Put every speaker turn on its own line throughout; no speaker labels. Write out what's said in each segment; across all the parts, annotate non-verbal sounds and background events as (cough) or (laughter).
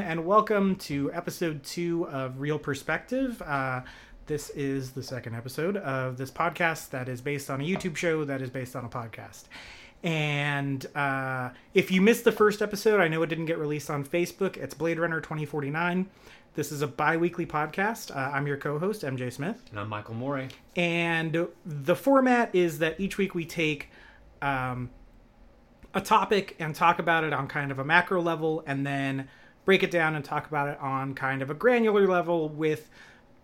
and welcome to episode two of Real Perspective. Uh, this is the second episode of this podcast that is based on a YouTube show that is based on a podcast. And uh, if you missed the first episode, I know it didn't get released on Facebook. It's Blade Runner 2049. This is a bi weekly podcast. Uh, I'm your co host, MJ Smith.
And I'm Michael Morey.
And the format is that each week we take um, a topic and talk about it on kind of a macro level and then break it down and talk about it on kind of a granular level with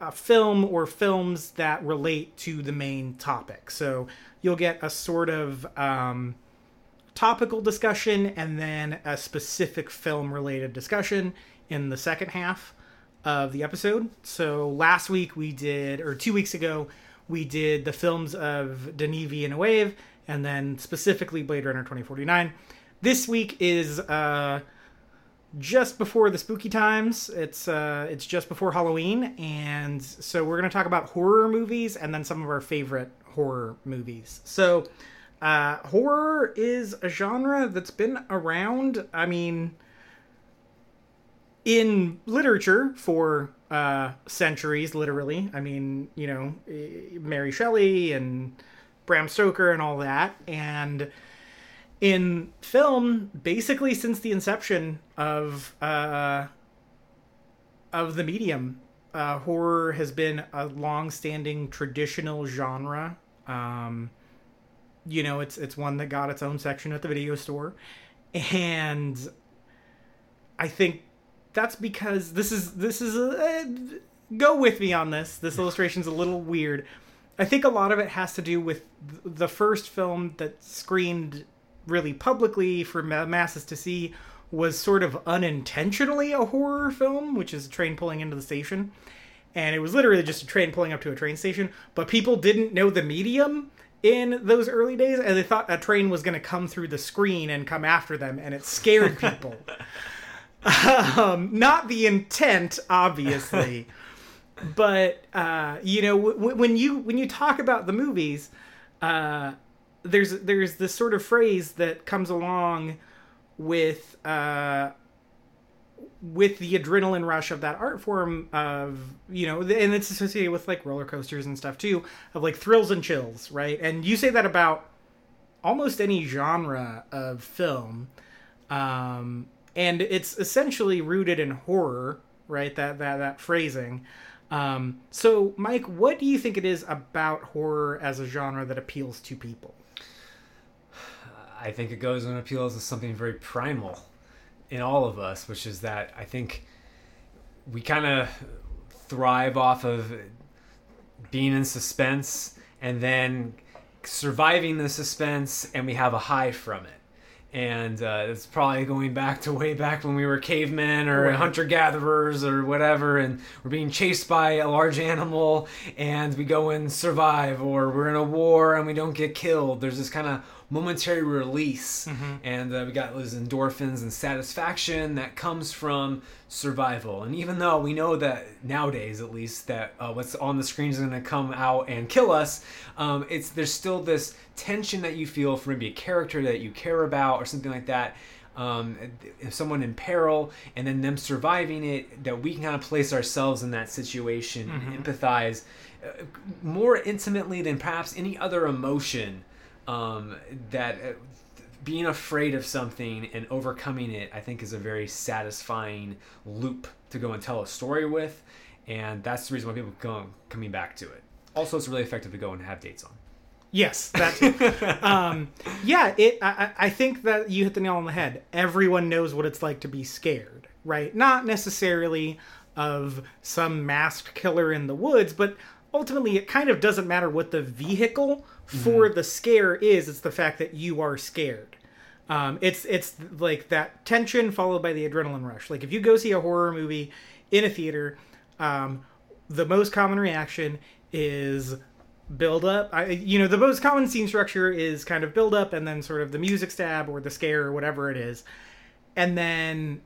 a film or films that relate to the main topic. So you'll get a sort of um, topical discussion and then a specific film related discussion in the second half of the episode. So last week we did, or two weeks ago, we did the films of Denis Villeneuve and then specifically Blade Runner 2049. This week is uh, just before the spooky times. It's uh, it's just before Halloween, and so we're gonna talk about horror movies and then some of our favorite horror movies. So, uh, horror is a genre that's been around. I mean, in literature for uh, centuries, literally. I mean, you know, eh, Mary Shelley and Bram Stoker and all that, and in film, basically since the inception of uh, of the medium, uh, horror has been a long-standing traditional genre. Um, you know, it's it's one that got its own section at the video store, and I think that's because this is this is a, uh, go with me on this. This illustration's a little weird. I think a lot of it has to do with the first film that screened really publicly for masses to see was sort of unintentionally a horror film, which is a train pulling into the station. And it was literally just a train pulling up to a train station, but people didn't know the medium in those early days and they thought a train was going to come through the screen and come after them and it scared (laughs) people. um, not the intent, obviously. (laughs) but uh, you know, w- when you when you talk about the movies, uh, there's there's this sort of phrase that comes along with uh, with the adrenaline rush of that art form of you know and it's associated with like roller coasters and stuff too of like thrills and chills right? And you say that about almost any genre of film um, and it's essentially rooted in horror right? That that that phrasing. Um, so mike what do you think it is about horror as a genre that appeals to people
I think it goes and appeals to something very primal in all of us, which is that I think we kind of thrive off of being in suspense and then surviving the suspense, and we have a high from it. And uh, it's probably going back to way back when we were cavemen or right. hunter gatherers or whatever, and we're being chased by a large animal, and we go and survive, or we're in a war and we don't get killed. There's this kind of momentary release, mm-hmm. and uh, we got those endorphins and satisfaction that comes from survival. And even though we know that nowadays, at least, that uh, what's on the screen is going to come out and kill us, um, it's there's still this tension that you feel for maybe a character that you care about or something like that. Um, if someone in peril and then them surviving it, that we can kind of place ourselves in that situation mm-hmm. and empathize uh, more intimately than perhaps any other emotion um, that uh, being afraid of something and overcoming it, I think, is a very satisfying loop to go and tell a story with, and that's the reason why people go coming back to it. Also, it's really effective to go and have dates on.
Yes, that (laughs) um, yeah, it. I, I think that you hit the nail on the head. Everyone knows what it's like to be scared, right? Not necessarily of some masked killer in the woods, but ultimately, it kind of doesn't matter what the vehicle for mm-hmm. the scare is. It's the fact that you are scared. Um, it's it's like that tension followed by the adrenaline rush. Like if you go see a horror movie in a theater, um, the most common reaction is build up. I, you know, the most common scene structure is kind of build up and then sort of the music stab or the scare or whatever it is, and then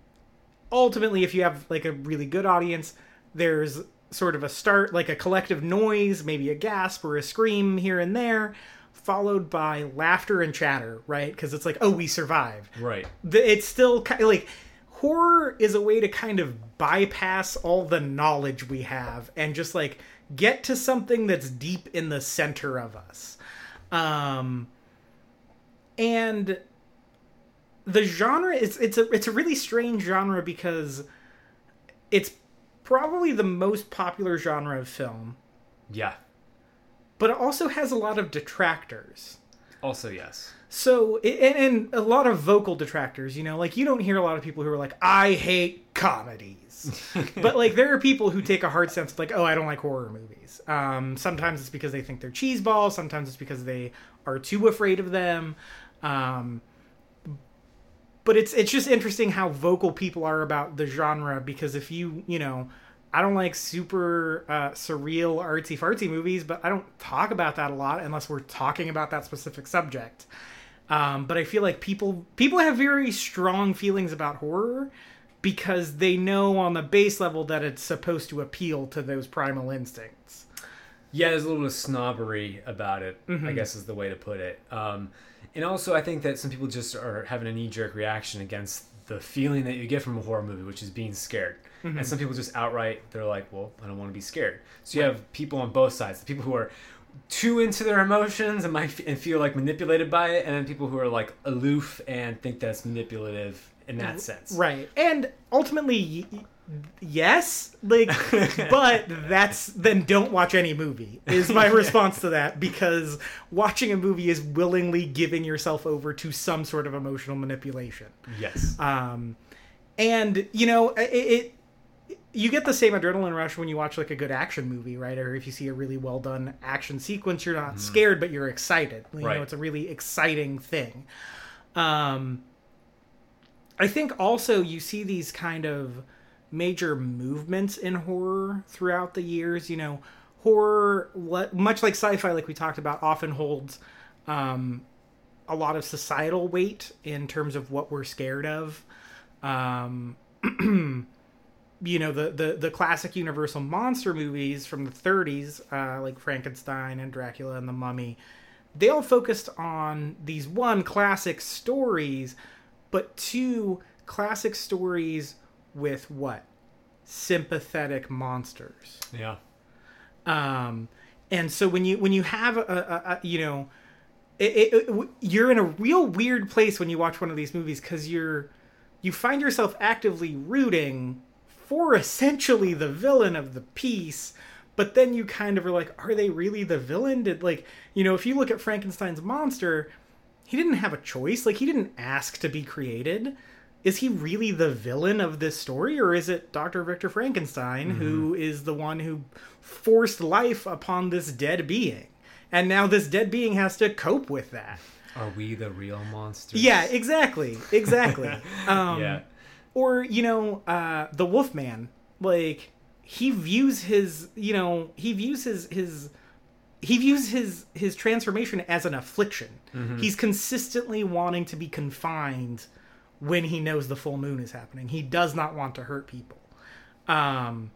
ultimately, if you have like a really good audience, there's sort of a start, like a collective noise, maybe a gasp or a scream here and there, followed by laughter and chatter, right? Because it's like, oh, we survived.
Right.
It's still kind of like horror is a way to kind of bypass all the knowledge we have and just like get to something that's deep in the center of us. Um and the genre is it's a it's a really strange genre because it's probably the most popular genre of film,
Yeah.
but it also has a lot of detractors.
Also, yes.
So, and, and a lot of vocal detractors, you know, like you don't hear a lot of people who are like, I hate comedies. (laughs) but like there are people who take a hard stance, like, oh, I don't like horror movies. Um, sometimes it's because they think they're cheeseballs. Sometimes it's because they are too afraid of them. Um, but it's it's just interesting how vocal people are about the genre because if you you know I don't like super uh, surreal artsy fartsy movies, but I don't talk about that a lot unless we're talking about that specific subject. Um, but I feel like people people have very strong feelings about horror because they know on the base level that it's supposed to appeal to those primal instincts.
Yeah, there's a little bit of snobbery about it.
Mm-hmm.
I guess is the way to put it. Um, and also, I think that some people just are having a knee jerk reaction against the feeling that you get from a horror movie, which is being scared.
Mm-hmm.
And some people just outright they're like, "Well, I don't want to be scared." So you have people on both sides: the people who are too into their emotions and might and feel like manipulated by it, and then people who are like aloof and think that's manipulative in that sense.
Right. And ultimately, yes, like, (laughs) but that's then don't watch any movie, is my (laughs) response to that, because watching a movie is willingly giving yourself over to some sort of emotional manipulation.
Yes.
Um, and, you know, it, it you get the same adrenaline rush when you watch like a good action movie, right? Or if you see a really well done action sequence, you're not scared, but you're excited. You
Right.
know, it's a really exciting thing. Um, I think also you see these kind of major movements in horror throughout the years. You know, horror, much like sci-fi, like we talked about, often holds um, a lot of societal weight in terms of what we're scared of. Um, (clears throat) you know, the, the the classic Universal monster movies from the 30s, uh, like Frankenstein and Dracula and the Mummy, they all focused on these one classic stories, but two classic stories with what sympathetic monsters.
Yeah.
Um, and so when you when you have a, a, a you know, it, it, it- you're in a real weird place when you watch one of these movies because you're you find yourself actively rooting for essentially the villain of the piece. But then you kind of are like, are they really the villain? Did like you know, if you look at Frankenstein's monster, he didn't have a choice. Like he didn't ask to be created. Is he really the villain of this story, or is it Dr. Victor Frankenstein who is the one who forced life upon this dead being? And now this dead being has to cope with that.
Are we the real monsters?
Yeah, exactly. Exactly. (laughs) um,
Yeah.
or you know uh the wolfman like he views his you know he views his his he views his his transformation as an affliction he's consistently wanting to be confined when he knows the full moon is happening. He does not want to hurt people. Um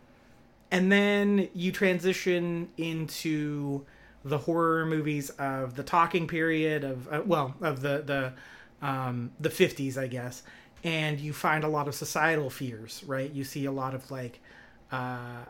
and then you transition into the horror movies of the talking period of uh, well of the the um, the 50s i guess. And you find a lot of societal fears right? You see a lot of like uh,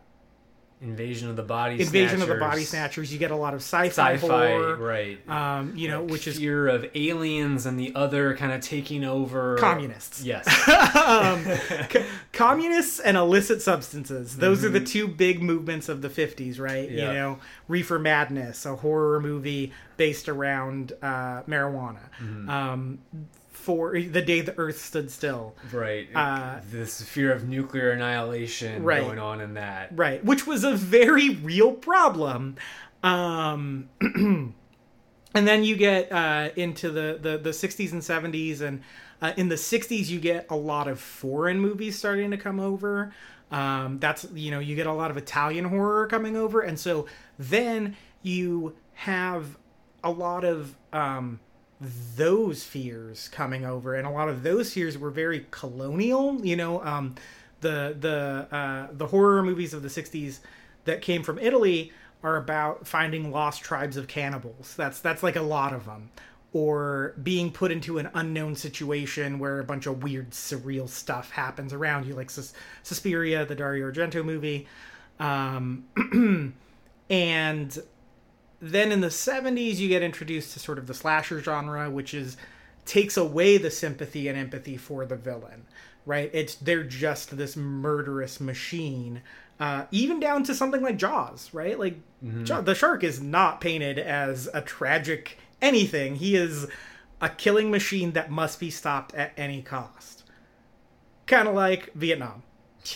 Invasion of the Body
invasion of the body snatchers you get a lot of sci-fi,
Sci-fi,
horror
right.
um, you know which is
fear of aliens and the other kind of taking over
communists
Yes. (laughs)
um, (laughs) co- communists and illicit substances. Those are the two big movements of the 50s, right?
Yeah.
You know, Reefer Madness, a horror movie based around uh, marijuana. Um, for the day the Earth stood still,
right.
Uh,
this fear of nuclear annihilation
Right.
going on in that.
right? Which was a very real problem. Um, (clears throat) and then you get uh, into the, the, the 60s and 70s and uh, in the 60s you get a lot of foreign movies starting to come over um, that's you know you get a lot of italian horror coming over and so then you have a lot of um, those fears coming over and a lot of those fears were very colonial you know um, the the uh, the horror movies of the 60s that came from italy are about finding lost tribes of cannibals. That's that's like a lot of them. Or being put into an unknown situation where a bunch of weird surreal stuff happens around you like Sus- Suspiria the Dario Argento movie. Um, (clears throat) and then in the 70s you get introduced to sort of the slasher genre which is takes away the sympathy and empathy for the villain right? It's they're just this murderous machine uh, even down to something like jaws right? Like Jaw- the shark is not painted as a tragic anything. He is a killing machine that must be stopped at any cost. Kind of like vietnam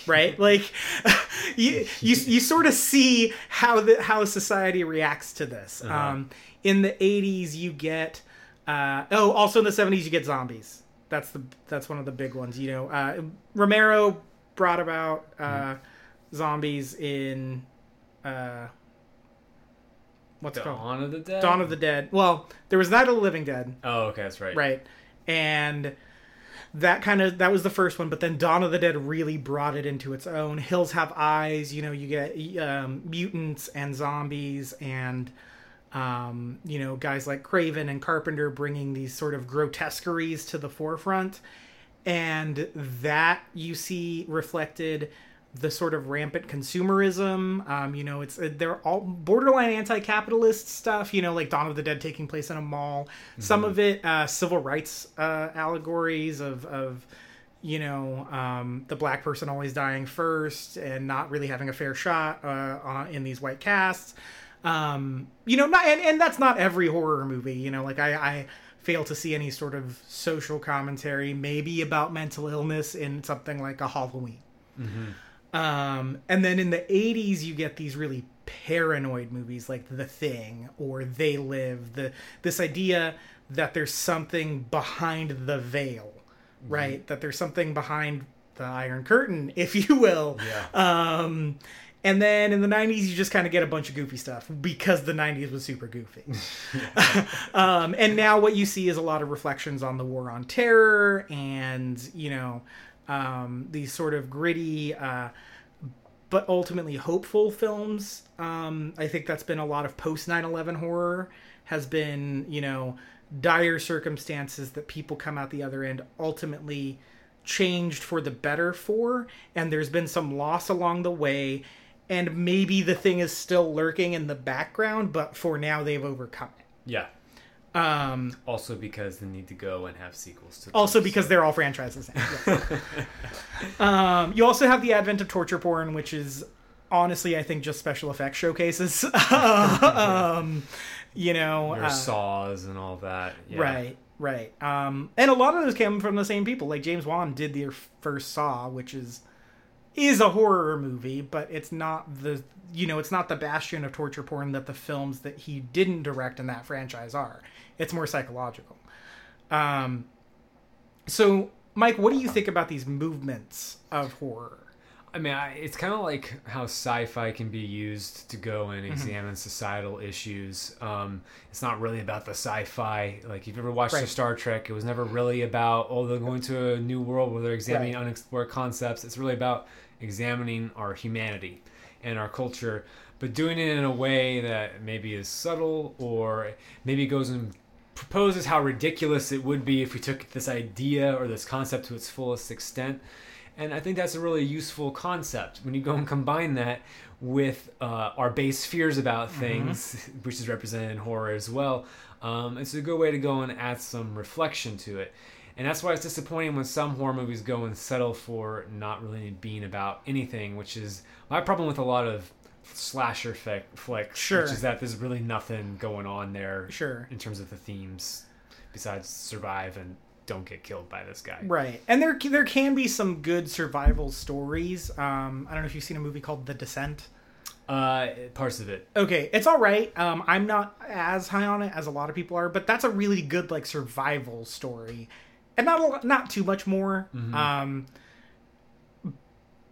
right? (laughs) Like (laughs) you, you you sort of see how the how society reacts to this. Um in the 80s you get uh oh also in the 70s you get zombies. That's the that's one of the big ones you know. Uh romero brought about uh zombies in uh what's it called?
Dawn of the Dead.
dawn of the dead. Well there was night of the living dead.
Oh, okay, that's right.
right. And that kind of that was the first one but then dawn of the dead really brought it into its own. Hills have eyes you know you get um, mutants and zombies and um, you know guys like craven and carpenter bringing these sort of grotesqueries to the forefront. And that you see reflected the sort of rampant consumerism. Um, you know, it's they're all borderline anti-capitalist stuff. You know, like Dawn of the Dead taking place in a mall. Some of it uh, civil rights uh, allegories of of you know um, the black person always dying first and not really having a fair shot uh, on, in these white casts. Um, you know, not and, and that's not every horror movie. You know, like I. I fail to see any sort of social commentary, maybe about mental illness in something like a Halloween. Um, and then in the 80s, you get these really paranoid movies like The Thing or They Live. The this idea that there's something behind the veil, right? That there's something behind the Iron Curtain, (laughs) if you will.
Yeah.
Um, and then in the 90s, you just kind of get a bunch of goofy stuff because the 90s was super goofy. (laughs) (laughs) um, and now what you see is a lot of reflections on the war on terror and, you know, um, these sort of gritty, uh, but ultimately hopeful films. Um, I think that's been a lot of post 9 11 horror, has been, you know, dire circumstances that people come out the other end ultimately changed for the better for. And there's been some loss along the way. And maybe the thing is still lurking in the background, but for now they've overcome it.
Yeah.
Um,
Also because they need to go and have sequels to.
also because
so-
they're all franchises. now. (laughs) Um, you also have the advent of torture porn, which is honestly, I think, just special effects showcases. (laughs) um, you know,
your
uh,
saws and all that. Yeah.
right, right. Um, and a lot of those came from the same people. Like James Wan did their first Saw, which is is a horror movie, but it's not the you know it's not the bastion of torture porn that the films that he didn't direct in that franchise are. It's more psychological. Um, so, Mike, what do you think about these movements of horror?
I mean, I, it's kind of like how sci-fi can be used to go
Mm-hmm.
and examine societal issues. Um, it's not really about the sci-fi. Like you've ever watched
Right.
Star Trek, it was never really about oh they're going to a new world where they're examining
Right.
unexplored concepts. It's really about examining our humanity and our culture, but doing it in a way that maybe is subtle or maybe goes and proposes how ridiculous it would be if we took this idea or this concept to its fullest extent. And I think that's a really useful concept when you go and combine that with uh, our base fears about things, which is represented in horror as well. Um, it's a good way to go and add some reflection to it. And that's why it's disappointing when some horror movies go and settle for not really being about anything, which is my problem with a lot of slasher fic- flicks,
Sure.
which is that there's really nothing going on there
Sure.
in terms of the themes besides survive and don't get killed by this guy.
Right, and there there can be some good survival stories. Um, I don't know if you've seen a movie called The Descent.
Uh, parts of it.
Okay, it's all right. Um, I'm not as high on it as a lot of people are, but that's a really good like survival story, and not a lot, not too much more. Um,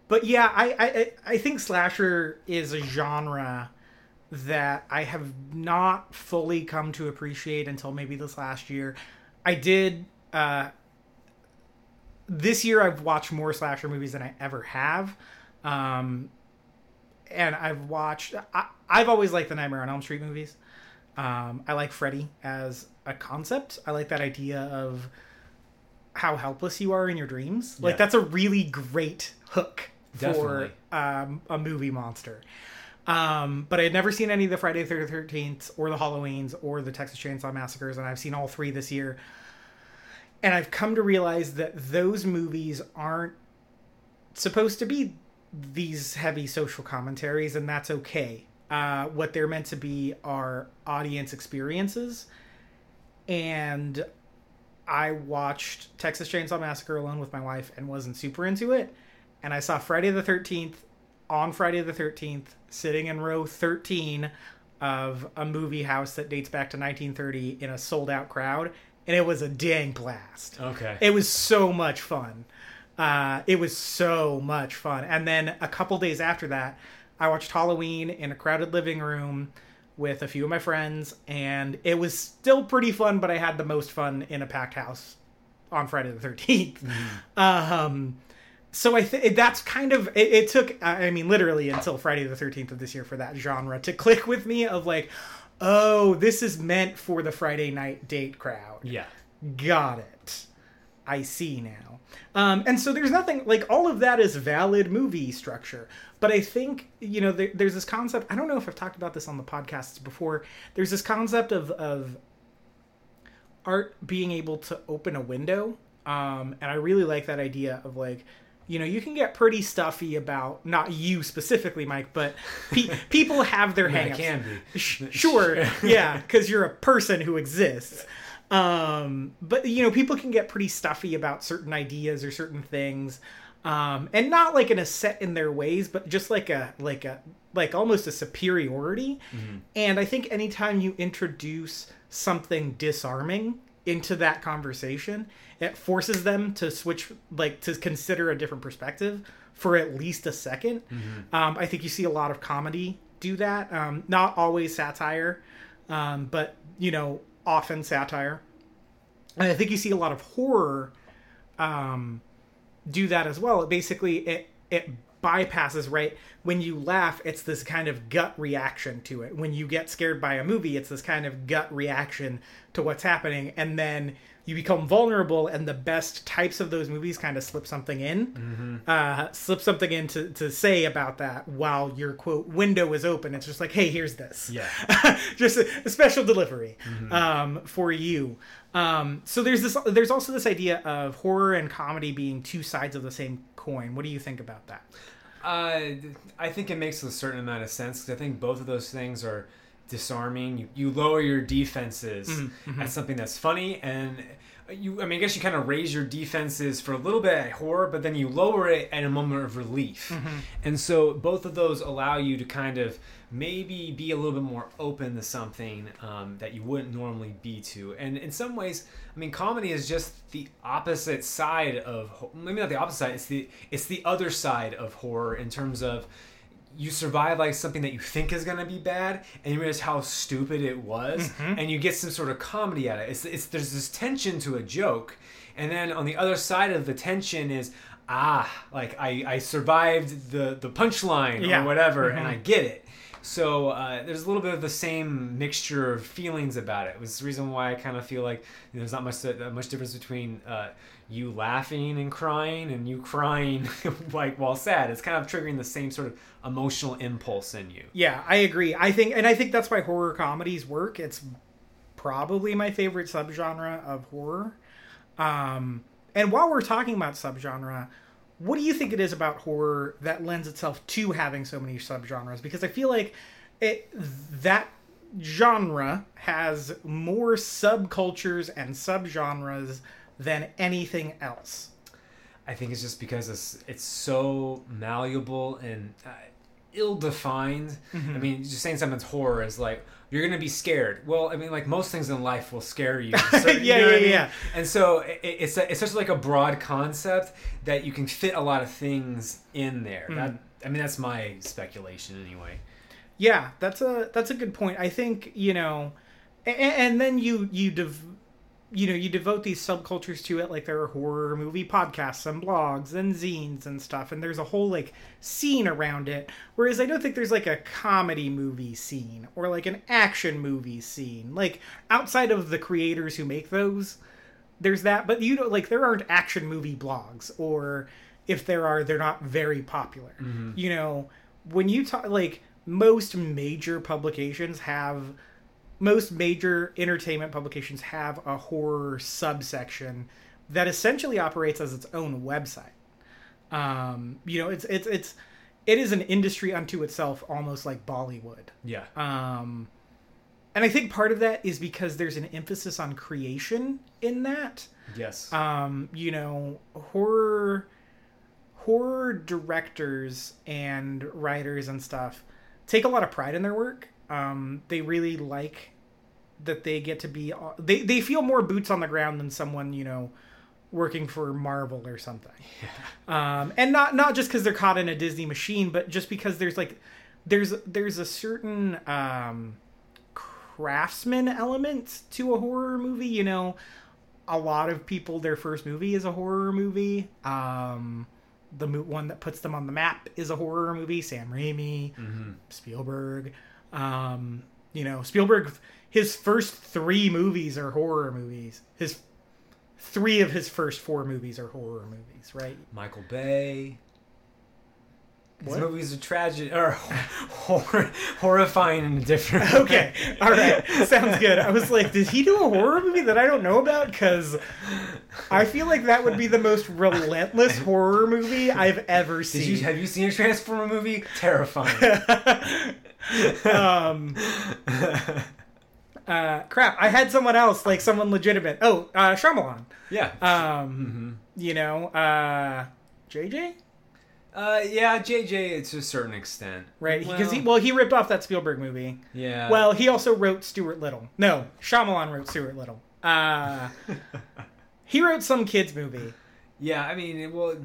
but yeah, I, I I think slasher is a genre that I have not fully come to appreciate until maybe this last year. I did. Uh, this year, I've watched more slasher movies than I ever have. Um, and I've watched. I, I've always liked the Nightmare on Elm Street movies. Um, I like Freddy as a concept. I like that idea of how helpless you are in your dreams. Like
Yeah.
that's a really great hook
Definitely.
for um, a movie monster. Um, but I had never seen any of the Friday the Thirteenth or the Halloweens or the Texas Chainsaw Massacres, and I've seen all three this year. And I've come to realize that those movies aren't supposed to be these heavy social commentaries, and that's okay. Uh, what they're meant to be are audience experiences. And I watched Texas Chainsaw Massacre alone with my wife and wasn't super into it. And I saw Friday the 13th on Friday the 13th, sitting in row 13 of a movie house that dates back to 1930 in a sold out crowd. And it was a dang blast.
Okay.
It was so much fun. Uh, it was so much fun. And then a couple days after that, I watched Halloween in a crowded living room with a few of my friends, and it was still pretty fun. But I had the most fun in a packed house on Friday the 13th Um, so I think that's kind of it, it took. I mean, literally until Friday the Thirteenth of this year for that genre to (laughs) click with me of like, oh, this is meant for the Friday night date crowd.
yeah.
Got it. I see now. Um, and so there's nothing like all of that is valid movie structure. But I think, you know, there, there's this concept. I don't know if I've talked about this on the podcasts before. There's this concept of, of art being able to open a window. Um, and I really like that idea of like, you know, you can get pretty stuffy about not you specifically, Mike, but pe- (laughs) people have their
Yeah,
hangups.
it can be.
Sh- sure (laughs) yeah because you're a person who exists um but you know people can get pretty stuffy about certain ideas or certain things um and not like in a set in their ways but just like a like a like almost a superiority. And i think anytime you introduce something disarming into that conversation it forces them to switch like to consider a different perspective for at least a 2nd um, i think you see a lot of comedy do that. Um, not always satire um, but you know often satire and i think you see a lot of horror um, do that as well. It basically it it bypasses right when you laugh. It's this kind of gut reaction to it. When you get scared by a movie, it's this kind of gut reaction to what's happening, and then you become vulnerable. And the best types of those movies kind of slip something in, uh, slip something in to, to say about that while your quote window is open. It's just like, hey, here's this
Yeah. (laughs)
just a, a special delivery um, for you. Um, so there's this. There's also this idea of horror and comedy being two sides of the same coin. What do you think about that?
Uh, I think it makes a certain amount of sense because I think both of those things are disarming. You, you lower your defenses
Mm-hmm,
at something that's funny, and you. I mean, I guess you kind of raise your defenses for a little bit at horror, but then you lower it at a moment of relief.
Mm-hmm.
And so both of those allow you to kind of maybe be a little bit more open to something um, that you wouldn't normally be to. And in some ways, I mean, comedy is just the opposite side of maybe not the opposite side. It's the it's the other side of horror in terms of you survive like something that you think is to be bad and you realize how stupid it was and you get some sort of comedy out of it it's, it's there's this tension to a joke and then on the other side of the tension is ah like i i survived the the punchline
Yeah.
or whatever and i get it so uh, there's a little bit of the same mixture of feelings about it. It was the reason why I kind of feel like you know, there's not much that much difference between uh, you laughing and crying and you crying (laughs) like while sad. It's kind of triggering the same sort of emotional impulse in you.
Yeah, I agree. I think, and I think that's why horror comedies work. It's probably my favorite subgenre of horror. Um, and while we're talking about subgenre, what do you think it is about horror that lends itself to having so many subgenres? Because I feel like it that genre has more subcultures and subgenres than anything else.
I think it's just because it's it's so malleable and uh, ill-defined. I mean, just saying something's horror is like you're gonna be scared. Well, I mean, like most things in life will scare you. (laughs) So, you
Yeah,
know what I
yeah,
mean?
yeah.
And so it, it's a, it's such like a broad concept that you can fit a lot of things in there. That I mean, that's my speculation anyway.
Yeah, that's a that's a good point. I think you know, and, and then you you div- you know you devote these subcultures to it like there are horror movie podcasts and blogs and zines and stuff and there's a whole like scene around it. Whereas i don't think there's like a comedy movie scene or like an action movie scene. Like outside of the creators who make those there's that but you know like there aren't action movie blogs or if there are they're not very popular. Mm-hmm. You know when you talk like most major publications have most major entertainment publications have a horror subsection that essentially operates as its own website. Um, you know, it's it's it's it is an industry unto itself, almost like Bollywood.
Yeah.
Um, and I think part of that is because there's an emphasis on creation in that.
yes.
Um, you know, horror horror directors and writers and stuff take a lot of pride in their work. Um, they really like that they get to be they they feel more boots on the ground than someone you know working for Marvel or something. Um, and not not just because they're caught in a Disney machine, but just because there's like there's there's a certain um, craftsman element to a horror movie. You know, a lot of people their first movie is a horror movie. Um, the mo- one that puts them on the map is a horror movie. Sam Raimi, Spielberg. Um, you know, Spielberg. His first three movies are horror movies. His three of his first four movies are horror movies, right?
Michael Bay.
What?
movies are tragic or (laughs) hor- horrifying in a different. (laughs)
Okay, all right, sounds good. I was like, did he do a horror movie that I don't know about? Because I feel like that would be the most relentless (laughs) horror movie I've ever
Did
seen.
you have you seen a Transformer movie? Terrifying.
Um, uh, crap, I had someone else, like someone legitimate. Oh, uh, Shyamalan.
yeah.
Um, you know, uh, JJ,
Uh, yeah, JJ to a certain extent.
right?
Well,
Because he, well, he ripped off that Spielberg movie.
yeah.
Well, he also wrote Stuart Little. No, Shyamalan wrote Stuart Little. Uh, (laughs) he wrote some kids movie.
yeah. I mean, well,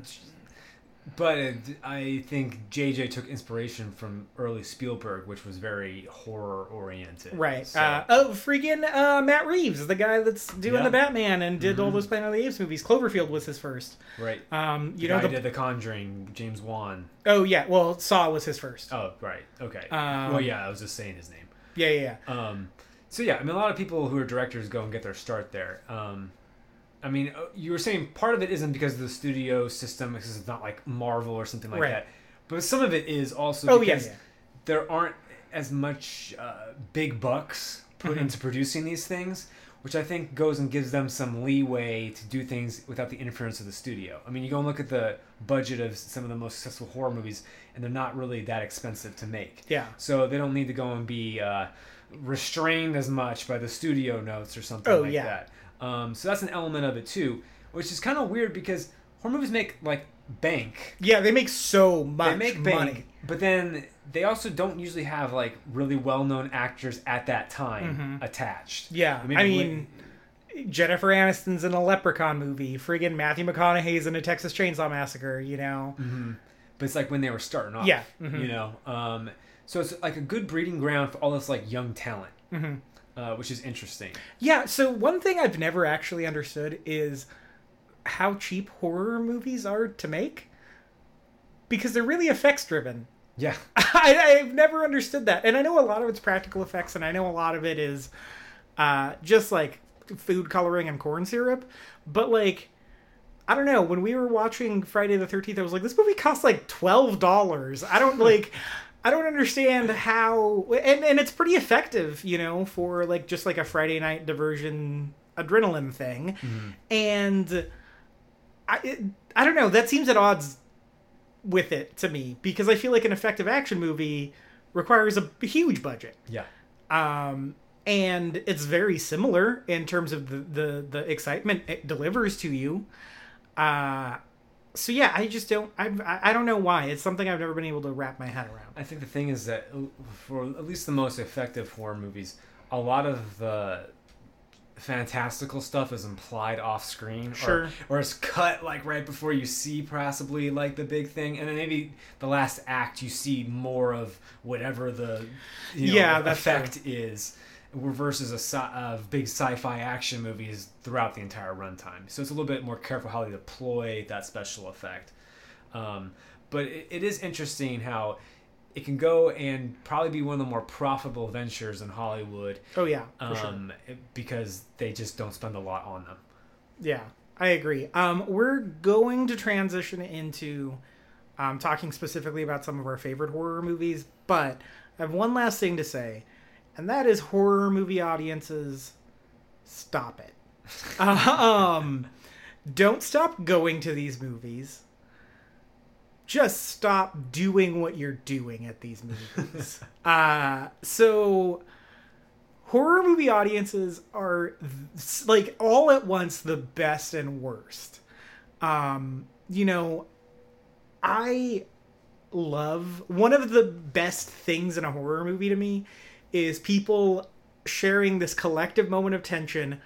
but it, I think JJ took inspiration from early Spielberg, which was very horror oriented.
Right.
So,
Uh, oh, freaking uh, Matt Reeves, the guy that's doing
Yeah.
the Batman and did all those Planet of the Apes movies. Cloverfield was his first.
right.
Um, you
the
know
guy
the
did The Conjuring, James Wan.
oh yeah, well Saw was his first.
Oh, right. Okay.
Um,
well, yeah, I was just saying his name.
Yeah, yeah, yeah.
Um, so yeah, I mean, a lot of people who are directors go and get their start there. Um, I mean, uh, you were saying part of it isn't because of the studio system, because it's not like Marvel or something like
Right.
that, but some of it is also
Oh, yeah,
because
yeah.
there aren't as much uh, big bucks put
Mm-hmm.
into producing these things, which I think goes and gives them some leeway to do things without the interference of the studio. I mean, you go and look at the budget of some of the most successful horror movies, and they're not really that expensive to make.
Yeah.
So they don't need to go and be uh, restrained as much by the studio notes or something
Oh,
like
yeah.
that. Um, so that's an element of it too, which is kind of weird because horror movies make like bank.
Yeah, they make so much
They make bank,
money.
but then they also don't usually have like really well-known actors at that time
Mm-hmm.
attached.
Yeah,
I mean,
I mean, Jennifer Aniston's in a Leprechaun movie. Friggin' Matthew McConaughey's in a Texas Chainsaw Massacre. You know.
but it's like when they were starting off.
Yeah, mhm.
You know, um, so it's like a good breeding ground for all this like young talent,
Mm-hmm.
Uh, which is interesting.
Yeah. So one thing I've never actually understood is how cheap horror movies are to make, because they're really effects driven.
Yeah, (laughs)
I, I've never understood that, and I know a lot of it's practical effects, and I know a lot of it is uh, just like food coloring and corn syrup. But like, I don't know. When we were watching Friday the Thirteenth, I was like, this movie costs like twelve dollars. I don't (laughs) like. I don't understand how, and and it's pretty effective, you know, for like just like a Friday night diversion adrenaline thing, and I it, I don't know. That seems at odds with it to me because I feel like an effective action movie requires a huge budget.
yeah.
Um, and it's very similar in terms of the, the, the excitement it delivers to you. Uh, so yeah, I just don't, I I don't know why. It's something I've never been able to wrap my head around.
I think the thing is that uh, for at least the most effective horror movies, a lot of the fantastical stuff is implied off screen
Sure.
or, or it's cut like right before you see possibly like the big thing and then maybe the last act you see more of whatever the you know,
Yeah,
effect is versus a sci- of big sci-fi action movies throughout the entire runtime. So it's a little bit more careful how they deploy that special effect. Um, but it, it is interesting how it can go and probably be one of the more profitable ventures in Hollywood
Oh yeah,
um,
sure.
because they just don't spend a lot on them.
Yeah, I agree. Um, we're going to transition into um, talking specifically about some of our favorite horror movies, but I have one last thing to say, and that is horror movie audiences, stop it. (laughs) um, don't stop going to these movies. Just stop doing what you're doing at these movies. (laughs) uh, so horror movie audiences are like all at once the best and worst. Um, you know, I love one of the best things in a horror movie to me is people sharing this collective moment of tension,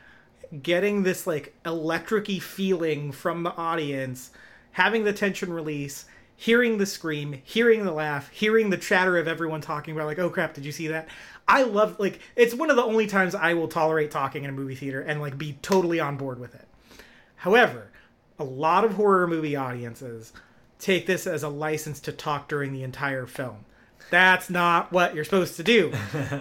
getting this like electricy feeling from the audience, having the tension release, hearing the scream, hearing the laugh, hearing the chatter of everyone talking about like, "Oh crap, did you see that?" I love like it's one of the only times I will tolerate talking in a movie theater and like be totally on board with it. However, a lot of horror movie audiences take this as a license to talk during the entire film. That's not what you're supposed to do.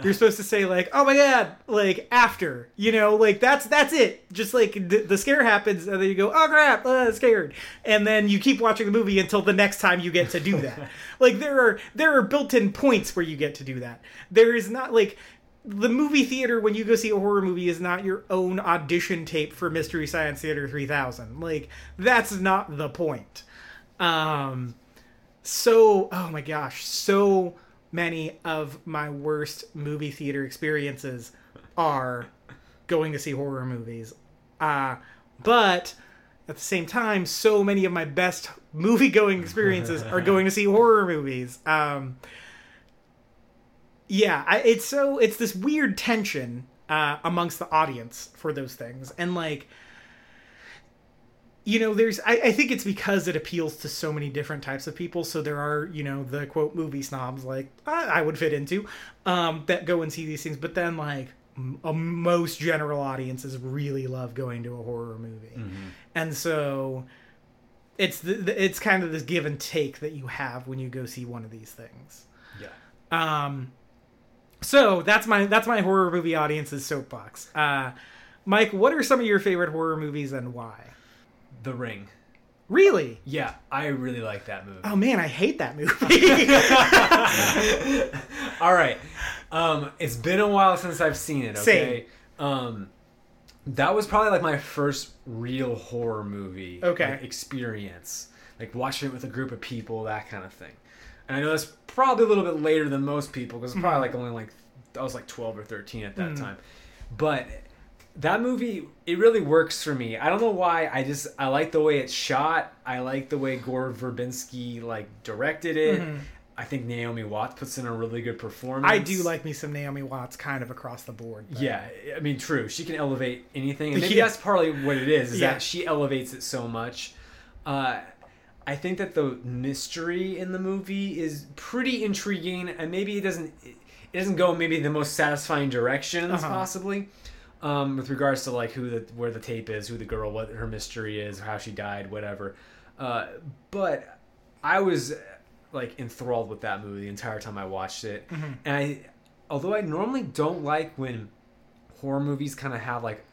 You're (laughs) supposed to say like, "Oh my god!" like after, you know, like that's that's it. Just like the, the scare happens, and then you go, "Oh crap!" Uh, scared, and then you keep watching the movie until the next time you get to do that. (laughs) like there are there are built-in points where you get to do that. There is not like the movie theater when you go see a horror movie is not your own audition tape for Mystery Science Theater 3000. Like that's not the point. Um so oh my gosh, so many of my worst movie theater experiences are going to see horror movies. Uh but at the same time, so many of my best movie going experiences are (laughs) going to see horror movies. Um yeah, I, it's so it's this weird tension uh, amongst the audience for those things, and like, you know, there's I, I think it's because it appeals to so many different types of people. So there are you know the quote movie snobs like I, I would fit into um, that go and see these things, but then like m- most general audiences really love going to a horror movie, and so it's the, the it's kind of this give and take that you have when you go see one of these things.
Yeah.
Um, so that's my that's my horror movie audience's soapbox. Uh, Mike, what are some of your favorite horror movies and why?
The Ring.
Really?
Yeah, I really like that movie.
Oh man, I hate that movie. (laughs) (laughs)
All right. Um, it's been a while since I've seen it. Okay. Um, that was probably like my first real horror movie.
Okay.
like, experience, like watching it with a group of people, that kind of thing. And I know that's probably a little bit later than most people because it's probably like only like I was like twelve or thirteen at that time. But that movie, it really works for me. I don't know why. I just I like the way it's shot. I like the way Gore Verbinski like directed it. I think Naomi Watts puts in a really good performance.
I do like me some Naomi Watts kind of across the board. but-
Yeah, I mean, true. She can elevate anything, and maybe
Yeah.
that's partly what it is. Is
Yeah.
that she elevates it so much. Uh, I think that the mystery in the movie is pretty intriguing, and maybe it doesn't it doesn't go maybe the most satisfying directions
Uh-huh.
possibly. Um, with regards to like who the where the tape is, who the girl, what her mystery is, how she died, whatever. Uh, but I was like enthralled with that movie the entire time I watched it,
Mm-hmm.
and I, although I normally don't like when horror movies kind of have like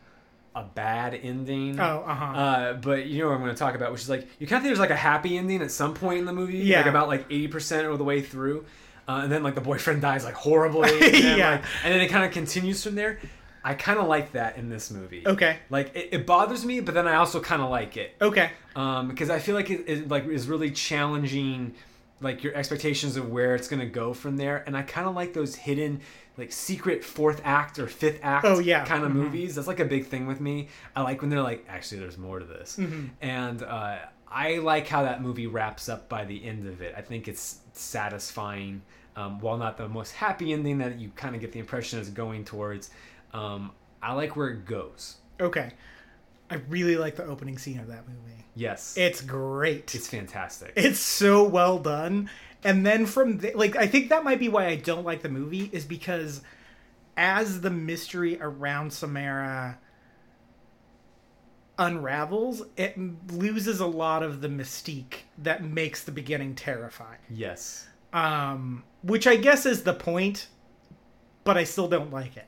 a bad ending.
Oh, uh-huh.
Uh, but you know what I'm going to talk about, which is like you kind of think there's like a happy ending at some point in the movie,
Yeah.
like about like 80% of the way through, uh, and then like the boyfriend (laughs) dies like horribly, (laughs) and then,
Yeah.
like, and then it kind of continues from there. I kind of like that in this movie.
Okay.
Like it, it bothers me, but then I also kind of like it
Okay.
um, because I feel like it, it like is really challenging like your expectations of where it's gonna go from there, and I kind of like those hidden like secret fourth act or fifth act
Oh, yeah.
kind of
Mhm.
movies. That's like a big thing with me. I like when they're like actually there's more to this,
Mm-hmm.
and uh, I like how that movie wraps up by the end of it. I think it's satisfying. Um, while not the most happy ending that you kind of get the impression is going towards, um, I like where it goes.
Okay. I really like the opening scene of that movie.
Yes,
It's great.
it's fantastic.
It's so well done. And then from the, like I think that might be why I don't like the movie is because as the mystery around Samara unravels, it loses a lot of the mystique that makes the beginning terrifying.
Yes.
Um, which I guess is the point, but I still don't like it.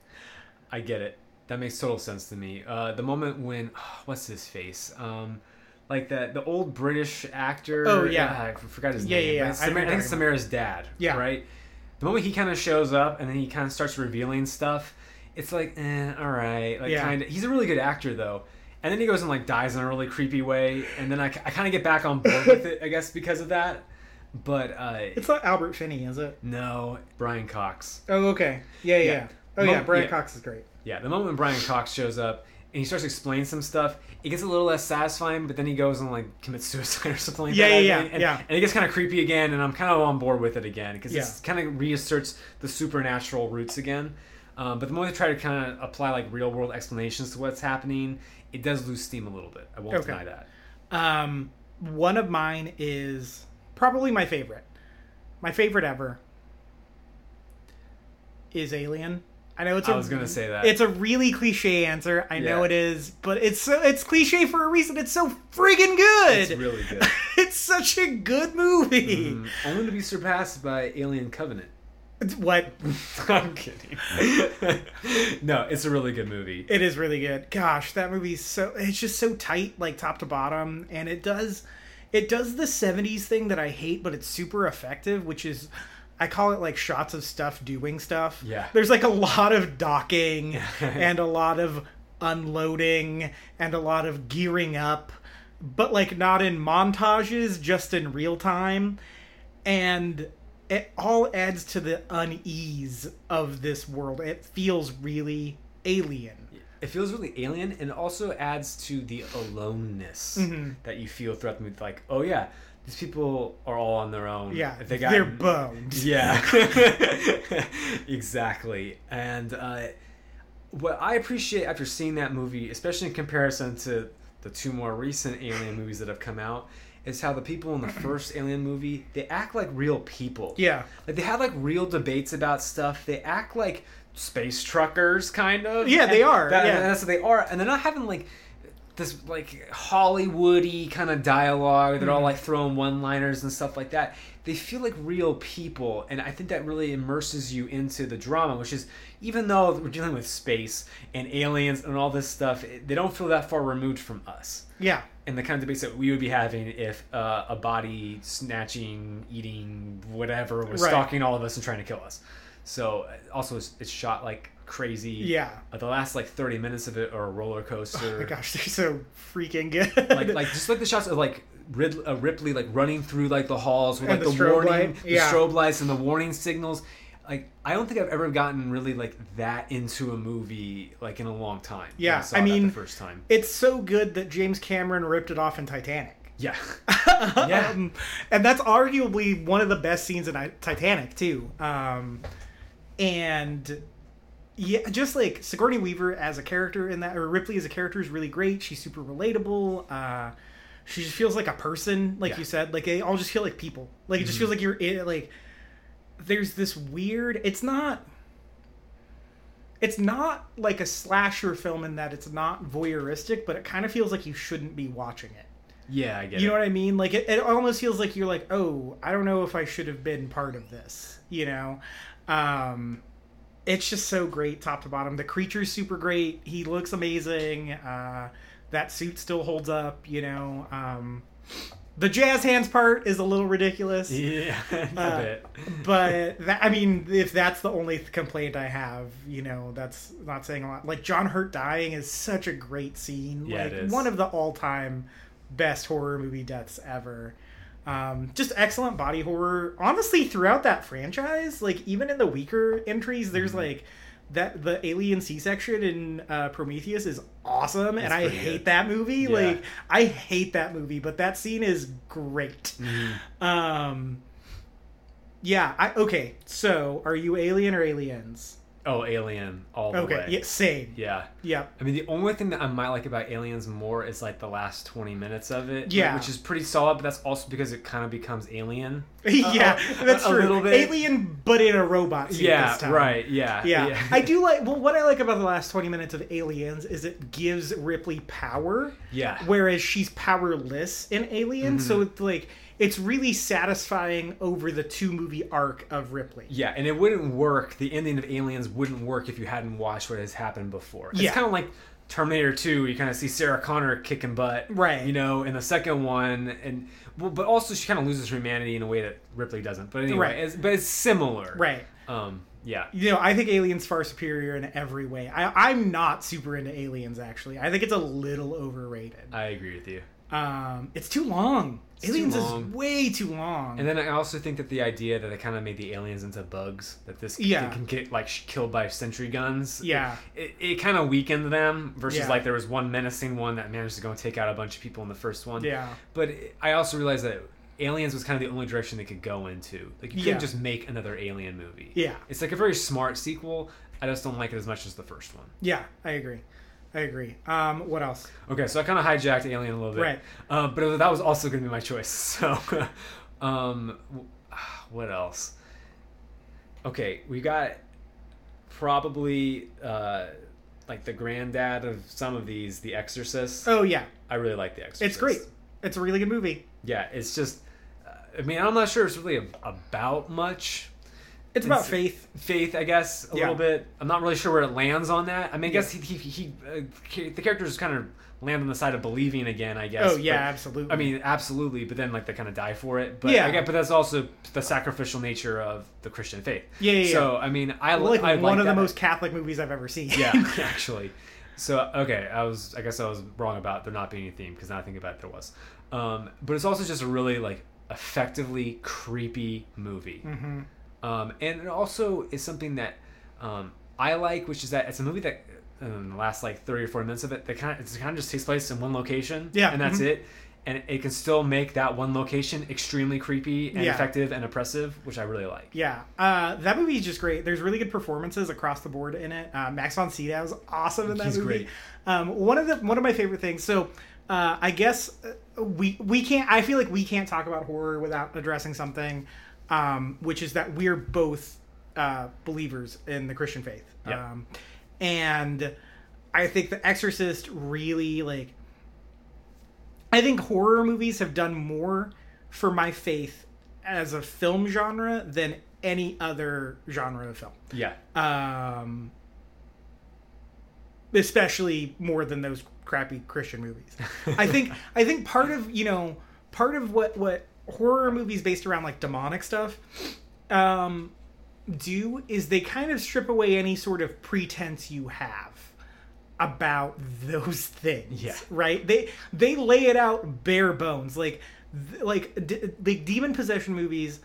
I get it. That makes total sense to me. Uh, the moment when (sighs) what's his face? Um, like that the old British actor.
Oh, yeah.
Ah, I forgot his
Yeah,
name.
yeah, yeah.
But
I
I, think Samara's dad.
Yeah.
Right. The moment he kind of shows up and then he kind of starts revealing stuff, it's like, eh, all right, like
Yeah.
kind of. He's a really good actor though. And then he goes and like dies in a really creepy way, and then I, I kind of get back on board with it, I guess, because of that. But uh,
It's not Albert Finney, is it?
no, Brian Cox.
Oh, okay. Yeah, yeah.
Yeah.
Oh, yeah. Brian
yeah.
Cox is great.
Yeah, the moment when Brian Cox shows up and he starts explaining some stuff, it gets a little less satisfying, but then he goes and like commits suicide (laughs) or something like
Yeah,
that.
Yeah, yeah,
and,
yeah.
And it gets kind of creepy again, and I'm kind of on board with it again because
Yeah.
it kind of reasserts the supernatural roots again. Um, but the more they try to kind of apply like real world explanations to what's happening, it does lose steam a little bit. I won't
Okay.
deny that.
Um, one of mine is probably my favorite. My favorite ever is Alien. I know it's.
I
a-
was gonna say that.
It's a really cliche answer. I know it is, but it's so it's cliche for a reason. It's so friggin' good.
It's really good. (laughs)
it's such a good movie.
Mm, only to be surpassed by Alien Covenant.
What? (laughs)
I'm kidding. (laughs) no, it's a really good movie.
It is really good. Gosh, that movie's so it's just so tight, like top to bottom, and it does it does the '70s thing that I hate, but it's super effective, which is I call it like shots of stuff doing stuff.
Yeah.
There's like a lot of docking (laughs) and a lot of unloading and a lot of gearing up, but like not in montages, just in real time. And it all adds to the unease of this world. It feels really alien.
It feels really alien, and also adds to the aloneness
Mm-hmm.
that you feel throughout the movie. Like, oh yeah, these people are all on their own.
Yeah,
they got
they're boned.
Yeah, (laughs) (laughs) exactly. And uh, what I appreciate after seeing that movie, especially in comparison to the two more recent Alien (laughs) movies that have come out, is how the people in the (clears throat) first Alien movie they act like real people.
Yeah.
Like they have like real debates about stuff. They act like space truckers, kind of.
Yeah, they are,
that-
yeah.
that's what they are, and they're not having like this like Hollywoody kind of dialogue. They're all
Mm-hmm.
like throwing one-liners and stuff like that. They feel like real people, and I think that really immerses you into the drama. Which is, even though we're dealing with space and aliens and all this stuff, it- they don't feel that far removed from us
Yeah.
and the kind of debates that we would be having if uh, a body snatching, eating, whatever was
Right.
stalking all of us and trying to kill us. So also it's, it's shot like crazy.
Yeah.
Uh, the last like thirty minutes of it are a roller coaster.
Oh my gosh, they're so freaking good.
like like just like the shots of like Rid- uh, Ripley like running through like the halls with like
the
the, warning,
light.
the
Yeah.
strobe lights and the warning signals. Like I don't think I've ever gotten really like that into a movie like in a long time.
Yeah, I
that
mean-
first time.
it's so good that James Cameron ripped it off in Titanic.
Yeah, (laughs) yeah.
Um, and that's arguably one of the best scenes in Titanic too. Um, and yeah, just like Sigourney Weaver as a character in that, or Ripley as a character is really great. She's super relatable. Uh, she just feels like a person, like
Yeah.
you said. Like they all just feel like people. Like it just feels like you're in, like. There's this weird. It's not. It's not like a slasher film in that it's not voyeuristic, but it kind of feels like you shouldn't be watching it.
Yeah, I get
You
it.
know what I mean? Like it, it almost feels like you're like, oh, I don't know if I should have been part of this. You know, um, it's just so great, top to bottom. The creature's super great. He looks amazing. Uh, that suit still holds up. You know, um, the jazz hands part is a little ridiculous.
Yeah, (laughs) a
Uh,
bit.
but that, I mean, if that's the only complaint I have, you know, that's not saying a lot. Like John Hurt dying is such a great scene.
Yeah,
like
it is.
one of the all-time best horror movie deaths ever. Um, just excellent body horror. Honestly, throughout that franchise, like even in the weaker entries, there's
Mm-hmm.
like that the alien C-section in uh, Prometheus is awesome, and I hate
good.
that movie.
Yeah.
Like I hate that movie, but that scene is great.
Mm-hmm.
Um, yeah. I okay. So, are you Alien or Aliens?
Oh, Alien, all the
Okay.
way.
Yeah. Same.
Yeah.
Yeah.
I mean, the only thing that I might like about Aliens more is like the last twenty minutes of it.
Yeah.
which is pretty solid. But that's also because it kind of becomes Alien. (laughs)
yeah,
a-
that's
a
true.
little bit.
Alien, but in a robot
yeah,
this time.
right. Yeah,
Yeah. I do (laughs) like. Well, what I like about the last twenty minutes of Aliens is it gives Ripley power,
yeah.
whereas she's powerless in Alien.
Mm-hmm.
So it's like it's really satisfying over the two movie arc of Ripley.
Yeah, and it wouldn't work. The ending of Aliens wouldn't work if you hadn't watched what has happened before. It's
Yeah.
kind of like Terminator 2. You kind of see Sarah Connor kicking butt,
Right.
You know, in the second one, and well, but also she kind of loses her humanity in a way that Ripley doesn't. But anyway,
Right.
it's, but it's similar,
Right.
Um, yeah,
You know, I think Aliens far superior in every way. I, I'm not super into Aliens actually. I think it's a little overrated.
I agree with you.
Um, it's too long. Aliens is way too long.
And then I also think that the idea that they kind of made the aliens into bugs, that this
Yeah.
can get like killed by sentry guns.
Yeah.
It, it, kind of weakened them versus
Yeah.
like there was one menacing one that managed to go and take out a bunch of people in the first one.
yeah.
But it- I also realized that aliens was kind of the only direction they could go into. Like you
Yeah.
couldn't just make another alien movie.
Yeah.
It's like a very smart sequel. I just don't like it as much as the first one.
Yeah, I agree. I agree. Um, what else?
Okay, so I kind of hijacked Alien a little bit,
Right.
Uh, but that was also going to be my choice. (laughs) So, um, what else? Okay, we got probably uh, like the granddad of some of these, The Exorcist.
Oh yeah,
I really like The Exorcist.
it's great. It's a really good movie.
Yeah, it's just. uh, I mean, I'm not sure it's really about much
It's about faith.
faith, I guess, a
Yeah.
little bit. I'm not really sure where it lands on that. I mean, I guess he, he, he uh, the characters kind of land on the side of believing again, I guess.
Oh yeah,
but-
absolutely.
I mean, absolutely, but then like they kind of die for it. But
Yeah.
I get, but that's also the sacrificial nature of the Christian faith.
Yeah, yeah,
So I mean, I
like
I
one
like
of the most Catholic movies I've ever seen.
Yeah, (laughs) actually. So okay, I was I guess I was wrong about there not being a theme because now I think about it, there was. Um, but it's also just a really like effectively creepy movie.
hmm
Um, and it also is something that um, I like, which is that it's a movie that in the last like thirty or forty minutes of it, that kind of it kind of just takes place in one location,
Yeah,
and that's
mhm.
it. And it can still make that one location extremely creepy and
Yeah.
effective and oppressive, which I really like.
Yeah, uh, that movie is just great. There's really good performances across the board in it. Uh, Max von Sydow is awesome in that
He's
movie.
great.
Um, one of the one of my favorite things. So uh, I guess uh, we we can't. I feel like we can't talk about horror without addressing something, um, which is that we're both uh, believers in the Christian faith.
Yeah.
Um, and I think The Exorcist really like. I think horror movies have done more for my faith as a film genre than any other genre of film.
Yeah,
Um, especially more than those crappy Christian movies. (laughs) I think I think part of you know part of what what horror movies based around like demonic stuff um, do is they kind of strip away any sort of pretense you have about those (laughs) things
Yeah.
right? They they lay it out bare bones. Like like d- like demon possession movies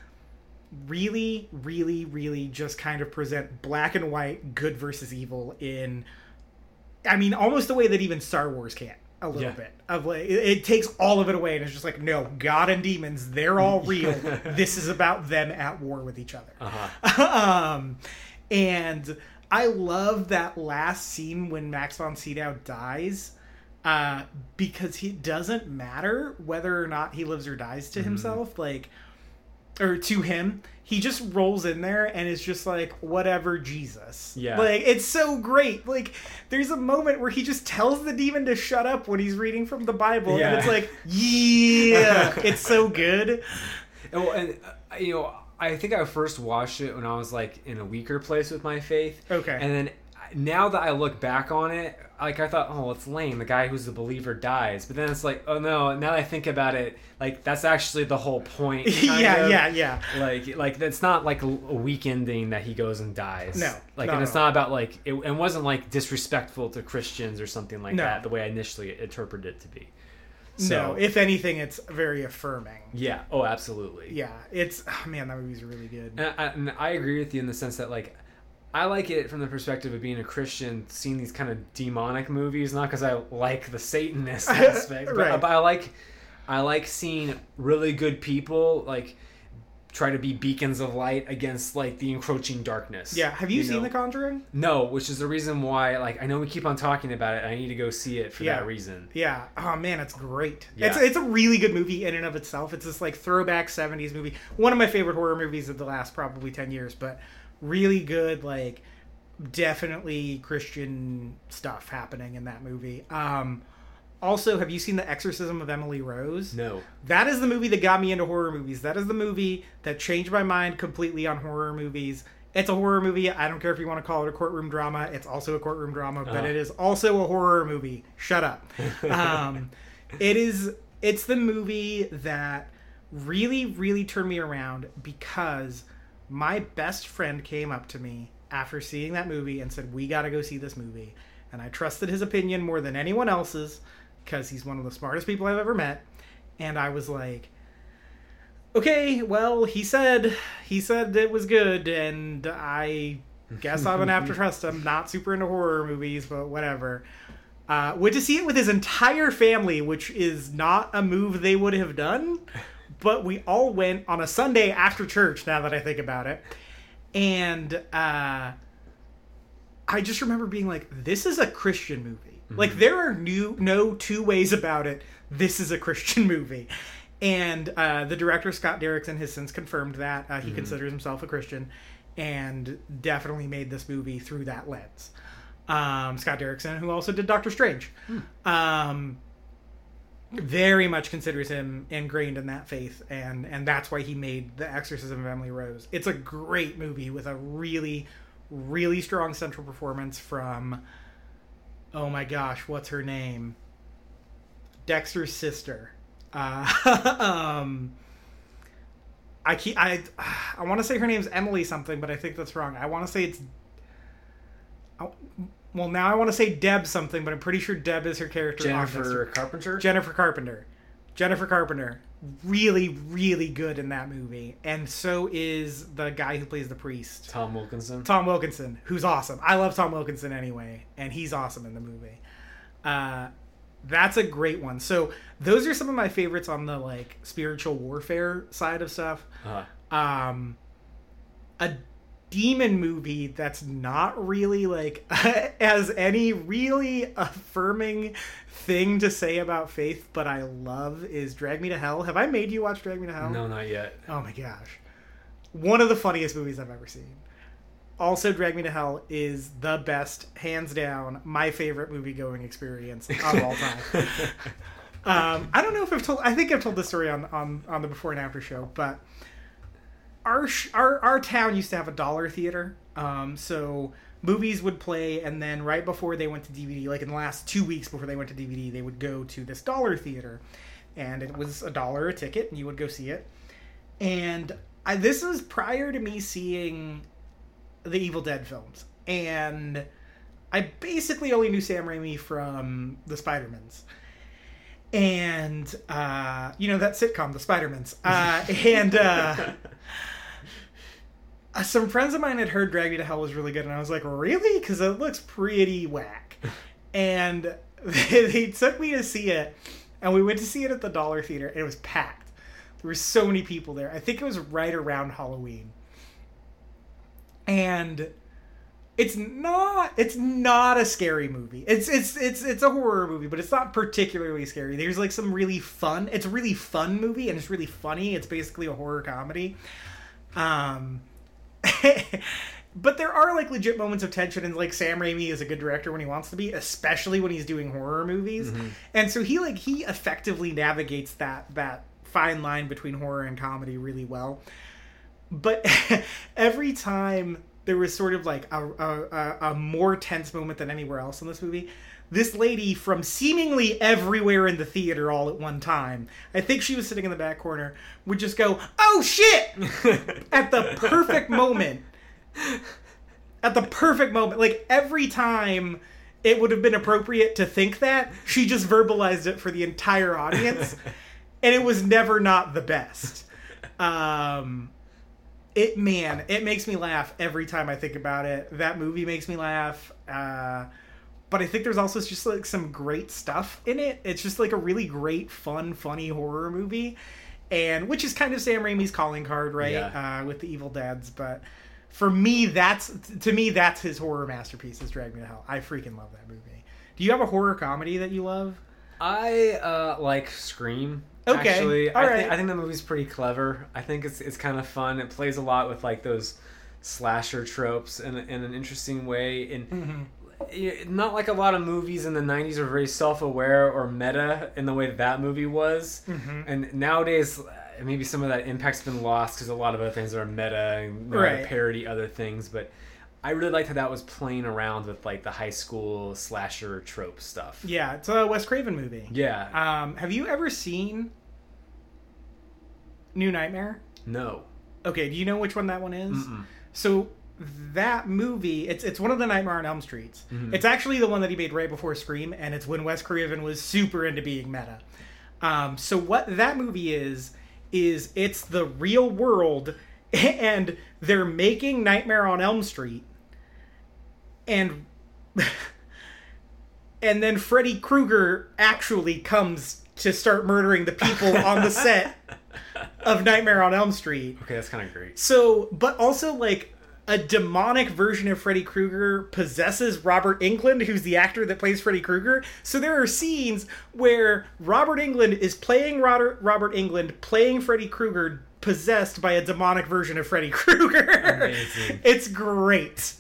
really really really just kind of present black and white good versus evil in i mean almost the way that even star wars can a little
Yeah.
bit of like it, it takes all of it away and it's just like no god and demons they're all (laughs) real this is about them at war with each other
uh-huh. (laughs)
um, and I love that last scene when Max von Sydow dies, uh, because he doesn't matter whether or not he lives or dies
Mm-hmm.
to himself, like, or to him. He just rolls in there and is just like, whatever, Jesus.
Yeah.
Like, it's so great. Like, there's a moment where he just tells the demon to shut up when he's reading from the Bible,
Yeah.
and it's like, yeah, (laughs) it's so good.
And, well, and uh, you know, I think I first watched it when I was like in a weaker place with my faith.
Okay.
And then now that I look back on it, like I thought, oh, it's lame. The guy who's the believer dies. But then it's like, oh no. Now that I think about it, like that's actually the whole point. (laughs)
yeah,
of.
yeah, yeah.
Like, like that's not like a weak ending that he goes and dies.
No,
like, and it's not about like it, it wasn't like disrespectful to Christians or something like
No.
that. The way I initially interpreted it to be.
no, if anything, it's very affirming.
yeah. Oh, absolutely.
Yeah, it's oh, man, that movie's really good.
And I, and I agree with you in the sense that like I like it from the perspective of being a Christian, seeing these kind of demonic movies, not because I like the Satanist (laughs) aspect, but,
Right.
but I like I like seeing really good people like try to be beacons of light against like the encroaching darkness.
Yeah. Have you, seen
know?
The Conjuring?
No, which is the reason why like I know we keep on talking about it. I need to go see it for
Yeah.
that reason.
Yeah. Oh man, it's great.
Yeah.
It's it's a really good movie in and of itself. It's this like throwback '70s movie. One of my favorite horror movies of the last probably ten years, but really good. Like definitely Christian stuff happening in that movie. Um, also, have you seen The Exorcism of Emily Rose?
No.
That is the movie that got me into horror movies. That is the movie that changed my mind completely on horror movies. It's a horror movie. I don't care if you want to call it a courtroom drama. It's also a courtroom drama, but
Uh-huh.
it is also a horror movie. Shut up. (laughs) um, it is. It's the movie that really, really turned me around because my best friend came up to me after seeing that movie and said, "We got to go see this movie." And I trusted his opinion more than anyone else's because he's one of the smartest people I've ever met. And I was like, "Okay, well, he said he said it was good, and I guess I'm gonna have to (laughs) trust him. Not super into horror movies, but whatever." Uh, went to see it with his entire family, which is not a move they would have done. But we all went on a Sunday after church. Now that I think about it, and uh, I just remember being like, "This is a Christian movie. Like there are new no two ways about it. This is a Christian (laughs) movie." And uh, the director Scott Derrickson has since confirmed that uh, he considers himself a Christian, and definitely made this movie through that lens. Um, Scott Derrickson, who also did Doctor Strange, um, very much considers him ingrained in that faith, and and that's why he made The Exorcism of Emily Rose. It's a great movie with a really, really strong central performance from, oh my gosh, what's her name? Dexter's sister. Uh, (laughs) um, I keep I I want to say her name's Emily something, but I think that's wrong. I want to say it's. Well, now I want to say Deb something, but I'm pretty sure Deb is her character.
Jennifer Carpenter.
Jennifer Carpenter. Jennifer Carpenter, really, really good in that movie, and so is the guy who plays the priest,
Tom Wilkinson.
Tom Wilkinson, who's awesome. I love Tom Wilkinson anyway, and he's awesome in the movie. Uh, that's a great one. So those are some of my favorites on the like spiritual warfare side of stuff.
Uh,
Um, a demon movie that's not really like (laughs) has any really affirming thing to say about faith, but I love is Drag Me to Hell. Have I made you watch Drag Me to Hell?
no, not yet.
Oh my gosh. One of the funniest movies I've ever seen. Also, Drag Me to Hell is the best, hands down, my favorite movie going experience of all time. (laughs) um, I don't know if I've told, I think I've told this story on, on, on the before and after show, but our, sh- our, our town used to have a dollar theater. Um, so movies would play, and then right before they went to DVD, like in the last two weeks before they went to DVD, they would go to this dollar theater. And it was a dollar a ticket, and you would go see it and I, this was prior to me seeing the Evil Dead films, and I basically only knew Sam Raimi from the Spider-Mans. And uh, you know that sitcom, The Spider-Mans, uh, (laughs) and uh, some friends of mine had heard Drag Me to Hell was really good, and I was like, really? Because it looks pretty whack. (laughs) and they, (laughs) they took me to see it, and we went to see it at the Dollar Theater, and it was packed. There were so many people there. I think it was right around Halloween. And it's not it's not a scary movie. It's it's it's it's a horror movie, but it's not particularly scary. There's like some really fun. It's a really fun movie and it's really funny. It's basically a horror comedy. Um (laughs) but there are like legit moments of tension and like Sam Raimi is a good director when he wants to be, especially when he's doing horror movies. Mm-hmm. And so he like he effectively navigates that that fine line between horror and comedy really well. But (laughs) every time there was sort of like a, a, a, a more tense moment than anywhere else in this movie. This lady from seemingly everywhere in the theater all at one time, I think she was sitting in the back corner, would just go, "Oh shit!" (laughs) at the perfect moment. At the perfect moment, like every time it would have been appropriate to think that, she just verbalized it for the entire audience, (laughs) and it was never not the best. Um, it man, it makes me laugh every time I think about it. That movie makes me laugh. Uh, but I think there's also just like some great stuff in it. It's just like a really great, fun, funny horror movie. and which is kind of Sam Raimi's calling card, right?
Yeah.
Uh, with the Evil Dead's, but for me, that's to me that's his horror masterpiece. Is Drag Me to Hell. I freaking love that movie. Do you have a horror comedy that you love?
I uh, like Scream.
Okay,
Actually,
all
I,
right.
think, I think the movie's pretty clever. I think it's it's kind of fun. It plays a lot with like those slasher tropes in, in an interesting way. And
Mm-hmm.
Not like a lot of movies in the '90s are very self-aware or meta in the way that that movie was.
Mm-hmm.
And nowadays, uh, maybe some of that impact's been lost because a lot of other things are meta and
Right.
parody other things. But I really liked how that was playing around with like the high school slasher trope stuff.
Yeah, it's a Wes Craven movie.
Yeah.
Um, have you ever seen New Nightmare?
no.
Okay, do you know which one that one is?
Mm-mm.
So that movie, it's it's one of the Nightmare on Elm Streets.
Mhm.
It's actually the one that he made right before Scream, and it's when Wes Craven was super into being meta. Um, so what that movie is is it's the real world, (laughs) and they're making Nightmare on Elm Street, and (laughs) and then Freddy Krueger actually comes to start murdering the people on the set (laughs) of Nightmare on Elm Street.
Okay, that's kind of great.
So, but also like a demonic version of Freddy Krueger possesses Robert Englund, who's the actor that plays Freddy Krueger. So there are scenes where Robert Englund is playing Robert, Robert Englund, playing Freddy Krueger, possessed by a demonic version of Freddy (laughs) Krueger. It's great.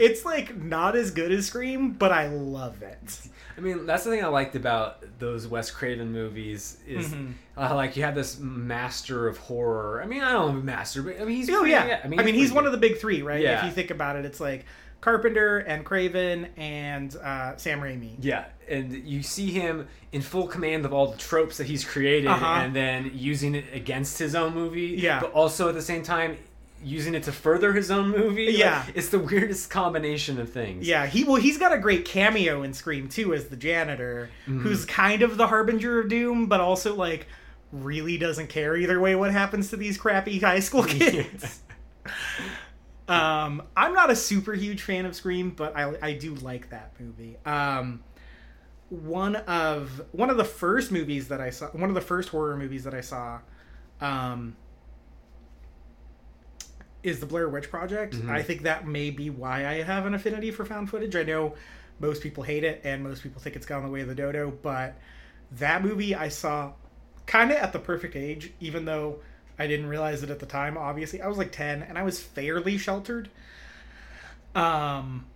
It's like not as good as Scream, but I love it.
I mean, that's the thing I liked about those Wes Craven movies is
Mhm.
uh, like you have this master of horror. I mean, I don't know master, but I mean he's
Oh
pretty-
yeah. I mean, I mean, he's, one of the big three, right?
Yeah.
If you think about it, it's like Carpenter and Craven and uh, Sam Raimi.
yeah, and you see him in full command of all the tropes that he's created,
Uh-huh.
and then using it against his own movie.
Yeah.
but also at the same time using it to further his own movie. Like,
Yeah.
it's the weirdest combination of things.
Yeah, he well, he's got a great cameo in Scream too as the janitor,
Mm-hmm.
who's kind of the harbinger of doom, but also like really doesn't care either way what happens to these crappy high school (laughs) kids. um, I'm not a super huge fan of Scream, but I I do like that movie. Um, one of one of the first movies that I saw, one of the first horror movies that I saw, um, is the Blair Witch Project.
Mhm.
I think that may be why I have an affinity for found footage. I know most people hate it and most people think it's gone the way of the dodo, but that movie I saw kind of at the perfect age, even though I didn't realize it at the time. Obviously, I was like 10 and I was fairly sheltered. Um,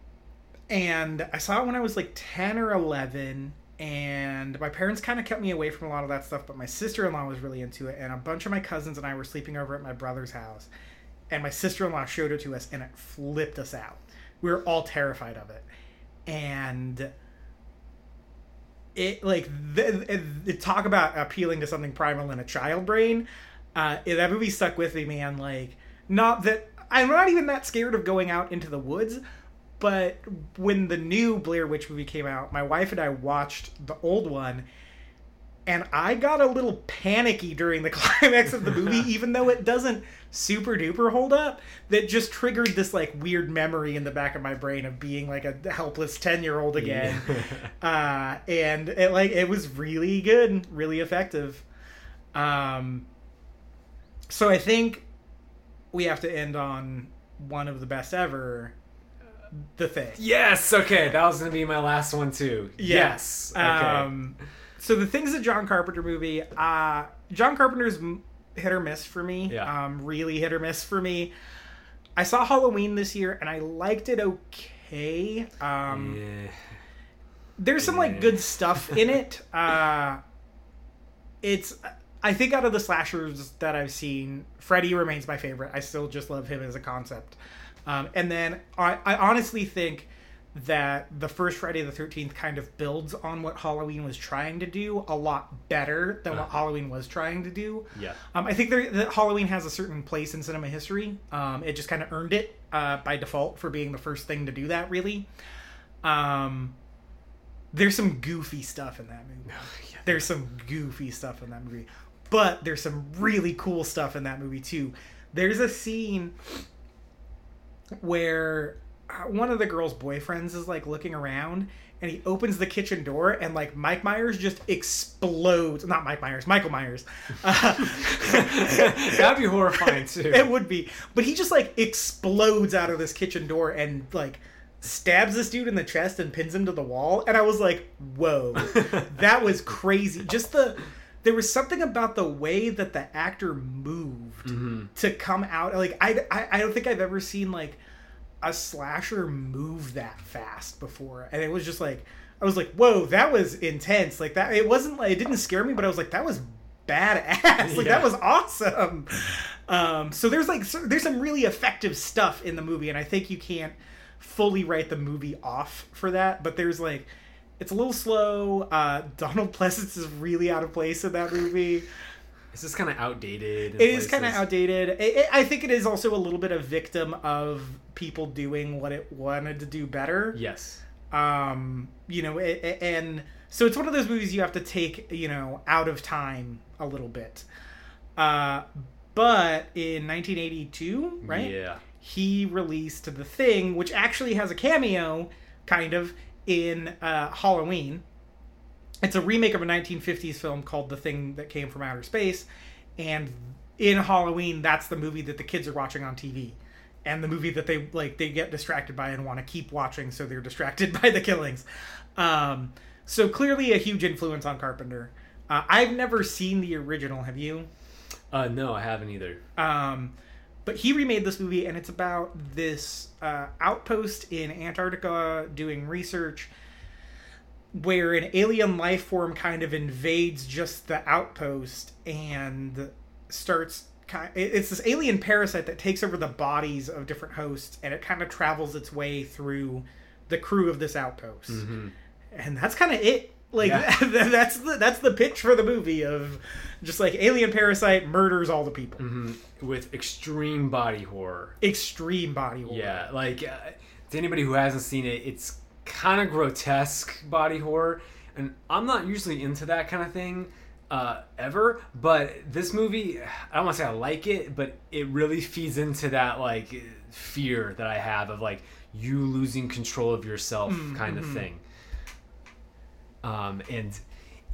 and I saw it when I was like 10 or 11 and my parents kind of kept me away from a lot of that stuff but my sister-in-law was really into it and a bunch of my cousins and i were sleeping over at my brother's house and my sister-in-law showed it to us and it flipped us out. We were all terrified of it. And it like the, talk about appealing to something primal in a child brain uh that movie stuck with me man. Like not that i'm not even that scared of going out into the woods but when the new blair witch movie came out my wife and i watched the old one and i got a little panicky during the (laughs) climax of the movie (laughs) even though it doesn't super duper hold up that just triggered this like weird memory in the back of my brain of being like a helpless 10 year old again (laughs) uh, and it like it was really good, really effective. Um, so I think we have to end on one of the best ever, the thing.
Yes. Okay, that was gonna be my last one too. Yes. Okay.
Um, so the thing's a John Carpenter movie. Uh, John Carpenter's hit or miss for me.
Yeah.
Um, really hit or miss for me. I saw Halloween this year and I liked it okay. Um,
yeah.
there's some like good stuff in it. (laughs) Uh, it's I think out of the slashers that I've seen, Freddy remains my favorite. I still just love him as a concept. Um, and then I, I honestly think that the first Friday the Thirteenth kind of builds on what Halloween was trying to do a lot better than what
Uh-huh.
Halloween was trying to do.
Yeah.
Um, I think there, that Halloween has a certain place in cinema history. Um, it just kind of earned it uh, by default for being the first thing to do that. Really, um, there's some goofy stuff in that movie. (laughs)
Yeah.
There's some goofy stuff in that movie, but there's some really cool stuff in that movie too. There's a scene where uh, one of the girl's boyfriends is like looking around and he opens the kitchen door and like Mike Myers just explodes. Not Mike Myers, Michael Myers. Uh, (laughs)
That'd be horrifying too. (laughs)
it would be, but he just like explodes out of this kitchen door and like stabs this dude in the chest and pins him to the wall. And I was like, whoa, (laughs) that was crazy. Just the there was something about the way that the actor moved
Mm-hmm.
to come out. Like I, I, I don't think I've ever seen like a slasher move that fast before, and it was just like I was like, whoa, that was intense. Like that, it wasn't like it didn't scare me, but I was like, that was badass. (laughs) Like
Yeah.
that was awesome. Um, so there's like so- there's some really effective stuff in the movie, and I think you can't fully write the movie off for that. But there's like it's a little slow. Uh, Donald (laughs) Pleasence is really out of place in that movie.
It's just kind of outdated.
It is kind of outdated. It, it- I think it is also a little bit a victim of people doing what it wanted to do better.
Yes.
Um, you know, it- and so it's one of those movies you have to take, you know, out of time a little bit. Uh, but in 1982, right?
Yeah.
He released The Thing, which actually has a cameo, kind of, in uh, Halloween. It's a remake of a 1950s film called The Thing That Came from Outer Space. And in Halloween, that's the movie that the kids are watching on TV. And the movie that they like they get distracted by and want to keep watching, so they're distracted (laughs) by the killings. Um, so clearly a huge influence on Carpenter. Uh, I've never seen the original. Have you?
Uh, no, I haven't either.
Um, but he remade this movie, and it's about this uh, outpost in Antarctica doing research where an alien life form kind of invades just the outpost and starts. It's this alien parasite that takes over the bodies of different hosts, and it kind of travels its way through the crew of this outpost. And that's kind of it. Like
Yeah. (laughs)
that's the that's the pitch for the movie of just like alien parasite murders all the people
Mhm. With extreme body horror.
extreme body horror.
Yeah, like uh, to anybody who hasn't seen it, it's kind of grotesque body horror, and I'm not usually into that kind of thing uh, ever. But this movie, I don't want to say I like it, but it really feeds into that like fear that I have of like you losing control of yourself kind of thing. Um, and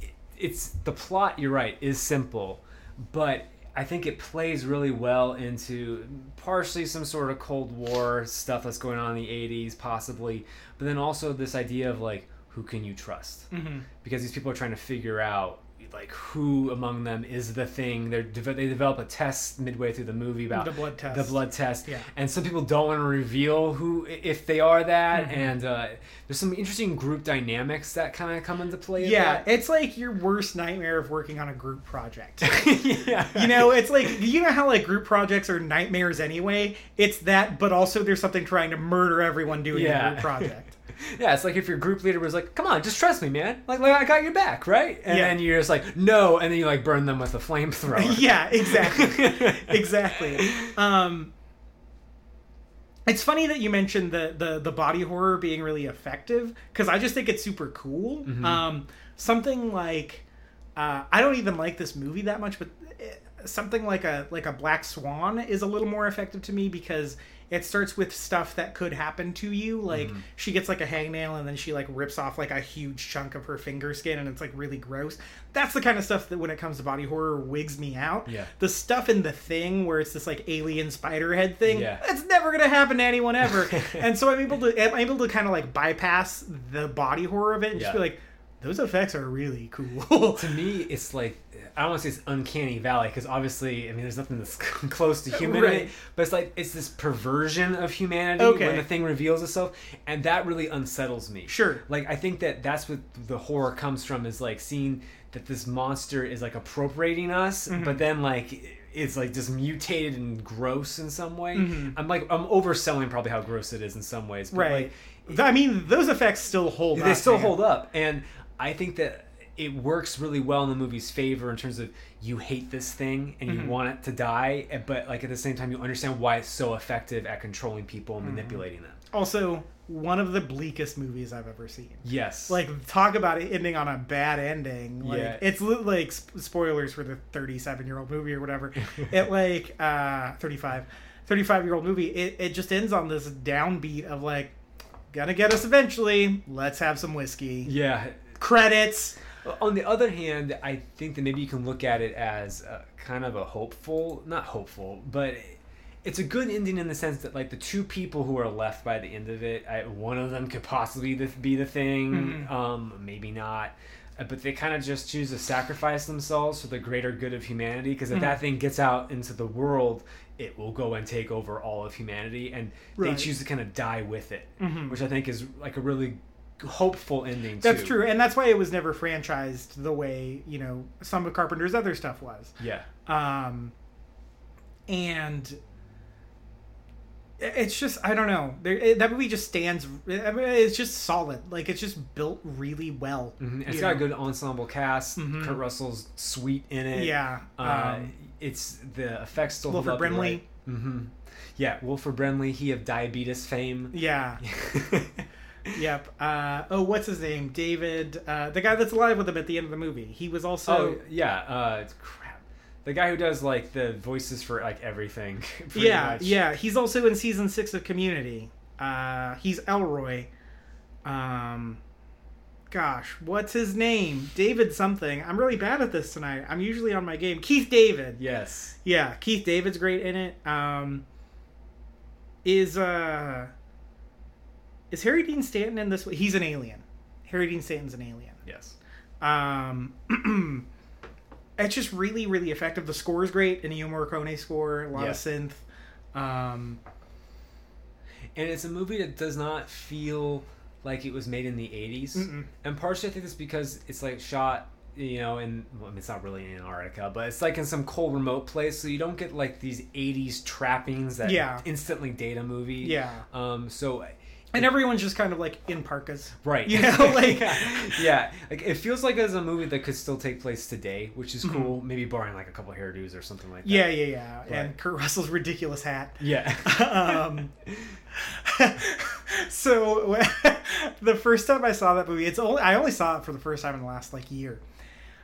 it- it's the plot. You're right, is simple, but I think it plays really well into partially some sort of Cold War stuff that's going on in the '80s, possibly, but then also this idea of like who can you trust?
Mm-hmm.
Because these people are trying to figure out like who among them is the thing. They're de- they develop a test midway through the movie about
The blood test.
The blood test,
Yeah.
and some people don't want to reveal who if they are that,
Mm-hmm.
and uh, there's some interesting group dynamics that kind of come into play.
Yeah, it's like your worst nightmare of working on a group project. (laughs)
yeah.
you know, it's like you know how like group projects are nightmares anyway. It's that, but also there's something trying to murder everyone doing a group project.
Yeah, it's like if your group leader was like, "Come on, just trust me, man. Like, like I got your back, right?" And
Yeah.
then you're just like, "No," and then you like burn them with a flamethrower. (laughs)
yeah, exactly, (laughs) exactly. Um, it's funny that you mentioned the the the body horror being really effective because I just think it's super cool.
Mm-hmm.
Um, something like uh, I don't even like this movie that much, but eh, something like a like a Black Swan is a little more effective to me because it starts with stuff that could happen to you. Like
Mm-hmm.
she gets like a hangnail and then she like rips off like a huge chunk of her finger skin and it's like really gross. That's the kind of stuff that when it comes to body horror wigs me out.
Yeah.
The stuff in the thing where it's this like alien spider head thing,
Yeah.
that's never gonna happen to anyone ever. (laughs) and so I'm able to I'm able to kind of like bypass the body horror of it and just be like, those effects are really cool. (laughs)
to me, it's like I don't want to say it's uncanny valley because obviously, I mean, there's nothing that's (laughs) close to human,
Right.
but it's like it's this perversion of humanity
Okay.
when the thing reveals itself, and that really unsettles me.
Sure.
Like I think that that's what the horror comes from is like seeing that this monster is like appropriating us,
Mm-hmm.
but then like it's like just mutated and gross in some way.
Mm-hmm.
I'm like I'm overselling probably how gross it is in some ways, but
right.
like,
I mean, those effects still hold.
they
up,
still
man.
hold up and i think that it works really well in the movie's favor in terms of you hate this thing and you
Mm-hmm.
want it to die eh, but like at the same time you understand why it's so effective at controlling people
Mm-hmm.
and manipulating them
Also, one of the bleakest movies I've ever seen.
yes
Like, talk about it ending on a bad ending. Like,
Yeah.
it's like spoilers for the 37 year old movie or whatever. (laughs) it like uh 35, 35 year old movie, it, it just ends on this downbeat of like, gonna get us eventually. Let's have some whiskey.
Yeah.
Credits.
On the other hand, I think that maybe you can look at it as a, kind of a hopeful, not hopeful, but it's a good ending in the sense that like the two people who are left by the end of it, I, one of them could possibly be the, be the thing, um, maybe not. Uh, But they kind of just choose to sacrifice themselves for the greater good of humanity. Because if that thing gets out into the world, it will go and take over all of humanity, and they choose to kind of die with it, which I think is like a really hopeful ending.
That's
too.
true, and that's why it was never franchised the way you know some of Carpenter's other stuff was.
Yeah.
Um, and it's just I don't know. There, it, that movie just stands. I mean, it's just solid. Like it's just built really well.
Mhm. It's got a good ensemble cast.
Mhm.
Kurt Russell's sweet in it.
Yeah.
Uh,
um,
it's the effects still
Wilford
hold up.
Brimley.
Mm-hmm. Yeah, Wilford Brimley. He of diabetes fame.
yeah. (laughs) (laughs) Yep. Uh, oh, what's his name? David, uh, the guy that's alive with him at the end of the movie. He was also.
oh yeah. Uh, crap. The guy who does like the voices for like everything. (laughs)
yeah,
much.
yeah. He's also in season six of Community. Uh, he's Elroy. Um, gosh, what's his name? David something. I'm really bad at this tonight. I'm usually on my game. Keith David.
Yes.
Yeah, Keith David's great in it. Um, is uh, is Harry Dean Stanton in this? He's an alien. Harry Dean Stanton's an alien.
Yes.
Um, (clears throat) it's just really, really effective. The score is great. Ennio Morricone score, a lot
Yeah.
of synth. Um,
And it's a movie that does not feel like it was made in the 80s.
Mm-mm.
And partially I think it's because it's like shot, you know, in, well, I mean, it's not really in Antarctica, but it's like in some cold remote place. So you don't get like these 80s trappings that
Yeah.
instantly date a movie.
Yeah.
Um, so,
and everyone's just kind of like in parkas.
right.
You know, (laughs) like-
yeah. Like it feels like it's a movie that could still take place today, which is
Mhm.
cool. Maybe barring like a couple hairdos or something like that.
Yeah, yeah, yeah.
But-
And Kurt Russell's ridiculous hat.
Yeah. (laughs)
um, (laughs) so the first time I saw that movie, it's only I only saw it for the first time in the last like year.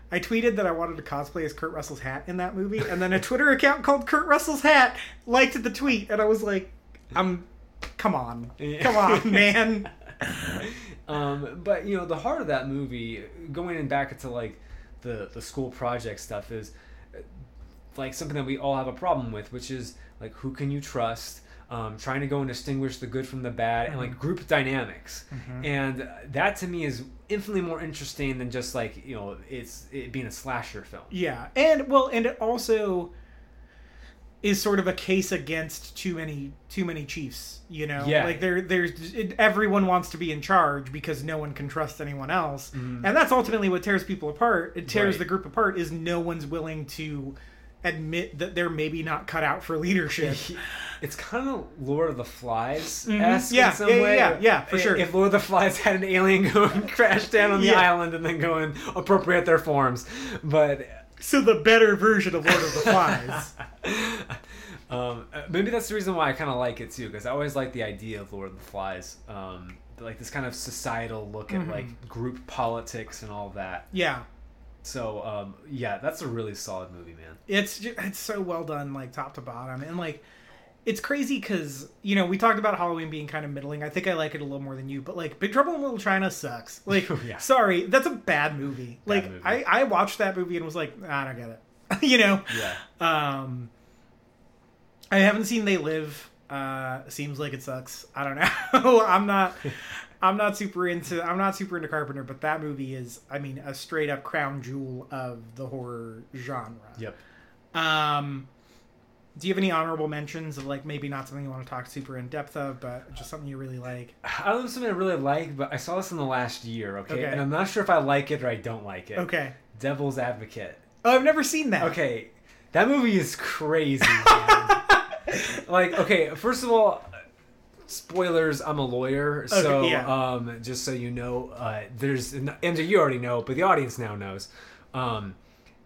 I tweeted that I wanted to cosplay as Kurt Russell's hat in that movie, and then a Twitter account called Kurt Russell's hat liked the tweet, and I was like, "I'm, come on, come on, (laughs) man."
um, but you know, the heart of that movie, going in back into like the the school project stuff, is uh, like something that we all have a problem with, which is like who can you trust? Um, trying to go and distinguish the good from the bad, and like group dynamics, and that to me is infinitely more interesting than just like you know it's it being a slasher film.
Yeah, and well, and it also is sort of a case against too many too many chiefs. You know,
Yeah.
like there there's it, everyone wants to be in charge because no one can trust anyone else,
Mhm.
and that's ultimately what tears people apart. It tears
Right.
the group apart is no one's willing to admit that they're maybe not cut out for leadership. (laughs)
It's kind of Lord of the Flies
Mhm. Yeah,
in some
yeah, yeah,
way.
yeah, yeah, for
If-
sure.
If Lord of the Flies had an alien (laughs) go and crash down on the (laughs)
Yeah.
island and then go and appropriate their forms, but
so the better version of Lord of the Flies. (laughs)
um, uh, maybe that's the reason why I kind of like it too, because I always like the idea of Lord of the Flies, um, like this kind of societal look at
Mhm.
like group politics and all that.
yeah,
So um, yeah, that's a really solid movie, man.
it's ju- it's so well done like top to bottom and like it's crazy because you know we talked about halloween being kind of middling. I think i like it a little more than you but like big trouble in little china sucks. (laughs) Like
Yeah.
sorry that's a bad movie.
Bad
like
movie.
i i watched that movie and was like i don't get it. (laughs) You know?
Yeah.
um i haven't seen they live. Uh seems like it sucks. I don't know. (laughs) I'm not i'm not super into i'm not super into carpenter but that movie is i mean a straight up crown jewel of the horror genre.
Yep.
um, do you have any honorable mentions of like maybe not something you want to talk super in depth of, but just something you really like?
I don't know something I really like, but I saw this in the last year, okay?
Okay.
And I'm not sure if I like it or I don't like it.
Okay.
Devil's Advocate.
Oh, I've never seen that.
Okay, that movie is crazy. (laughs) man. like, okay, first of all, spoilers. I'm a lawyer, so
Okay, yeah.
um, just so you know, uh, there's and You already know, but the audience now knows. Um,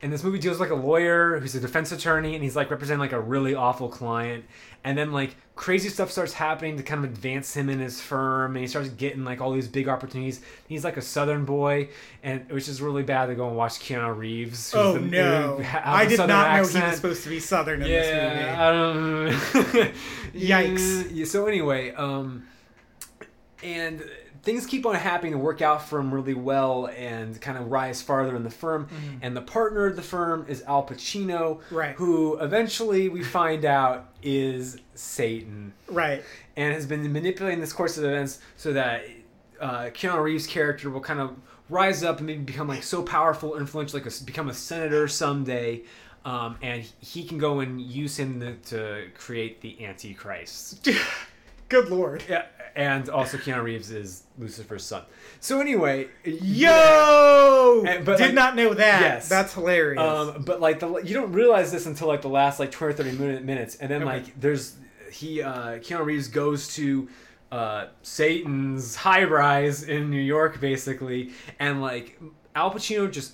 and this movie deals with, like a lawyer who's a defense attorney, and he's like representing like a really awful client, and then like crazy stuff starts happening to kind of advance him in his firm, and he starts getting like all these big opportunities. He's like a Southern boy, and which is really bad to go and watch Keanu Reeves.
Oh
the-
no!
who
I did not know he was supposed to be Southern in this movie.
Yeah, I don't. (laughs)
Yikes.
Yeah, so anyway, um, and things keep on happening to work out for him really well and kind of rise farther in the firm. And the partner of the firm is Al Pacino,
Right.
Who eventually we find out is Satan
Right.
and has been manipulating this course of events so that uh, Keanu Reeves' character will kind of rise up and maybe become like so powerful, influential, like a, become a senator someday, um, and he can go and use him to, to create the Antichrist. (laughs)
Good lord.
Yeah, and also Keanu Reeves is Lucifer's son. So anyway,
Yo!
And- but,
did
like-
not know that.
Yes.
That's hilarious.
Um, but like the you don't realize this until like the last like twenty or thirty minute, minutes, and then
Okay.
like there's he uh, Keanu Reeves goes to uh, Satan's high rise in New York basically, and like Al Pacino just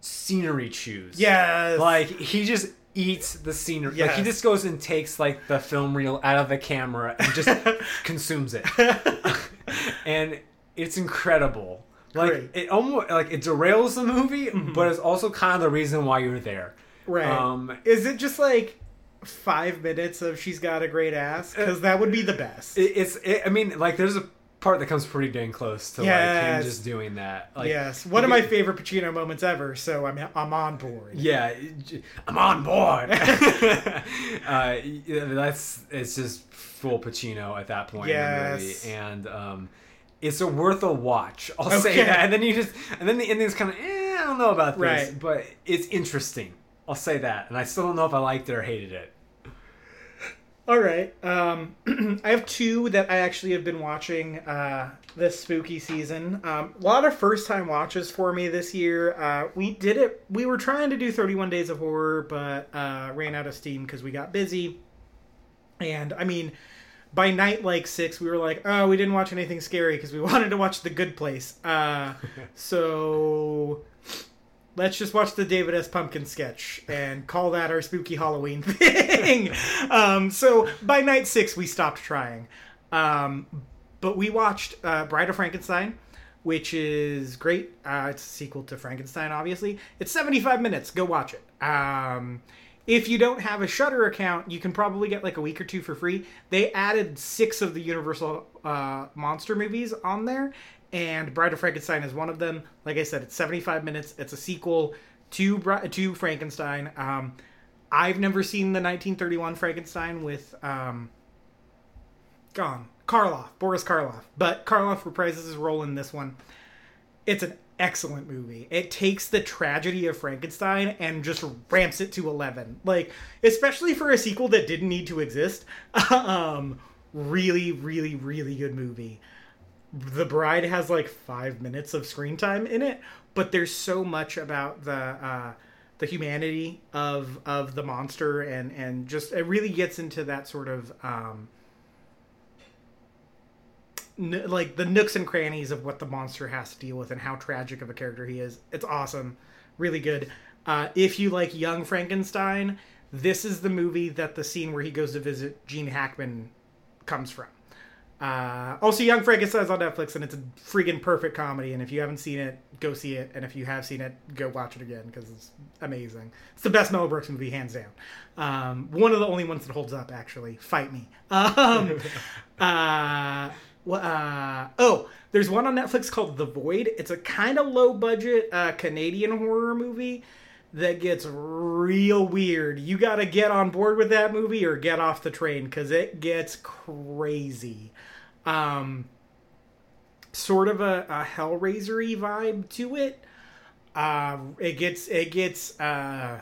scenery chews.
yes.
like he just eats the scenery. Like he just goes and takes like the film reel out of the camera and just (laughs) consumes it, (laughs) and it's incredible. Like
Great.
it almost like it derails the movie, but it's also kind of the reason why you're there.
right.
Um,
Is it just like five minutes of she's got a great ass? Because that would be the best.
it, it's it, I mean like there's a part that comes pretty dang close to like him
Yes.
just doing that. Like
yes. One of my favorite Pacino moments ever. So I'm I'm on board.
Yeah, I'm on board. (laughs) (laughs) uh, that's it's just full Pacino at that point in the
Yes.
movie, and um, it's a worth a watch. I'll say that. And then you just and then the ending's kind of eh, I don't know about this,
Right.
but it's interesting. I'll say that, and I still don't know if I liked it or hated it.
All right. Um, (clears throat) I have two that I actually have been watching uh, this spooky season. Um, a lot of first time watches for me this year. Uh, we did it. We were trying to do 31 Days of Horror, but uh, ran out of steam because we got busy. And I mean, by night like six, we were like, oh, we didn't watch anything scary because we (laughs) wanted to watch The Good Place. Uh, (laughs) so let's just watch the David S. Pumpkin sketch and call that our spooky Halloween (laughs) thing. um, so by night six, we stopped trying. Um, but we watched uh, Bride of Frankenstein, which is great. Uh, it's a sequel to Frankenstein, obviously. It's 75 minutes. Go watch it. Um, if you don't have a Shudder account, you can probably get like a week or two for free. They added six of the Universal uh, monster movies on there, and Bride of Frankenstein is one of them. Like I said, it's 75 minutes. It's a sequel to to Frankenstein. Um, I've never seen the 1931 Frankenstein with um, gone Karloff, Boris Karloff, but Karloff reprises his role in this one. It's an excellent movie. It takes the tragedy of Frankenstein and just ramps it to 11. Like, especially for a sequel that didn't need to exist. (laughs) um, really, really, really good movie. The Bride has like five minutes of screen time in it, but there's so much about the uh, the humanity of of the monster and and just it really gets into that sort of um, n- like the nooks and crannies of what the monster has to deal with and how tragic of a character he is. It's awesome, really good. Uh, if you like Young Frankenstein, this is the movie that the scene where he goes to visit Gene Hackman comes from. Uh, also, Young Frankenstein's on Netflix, and it's a freaking perfect comedy. And if you haven't seen it, go see it. And if you have seen it, go watch it again because it's amazing. It's the best Mel Brooks movie, hands down. Um, one of the only ones that holds up, actually. Fight me. (laughs) Um, uh, uh, oh, there's one on Netflix called The Void. It's a kind of low budget uh, Canadian horror movie that gets real weird. You got to get on board with that movie or get off the train because it gets crazy. Um, sort of a, a Hellraiser vibe to it. Uh, it gets it gets uh,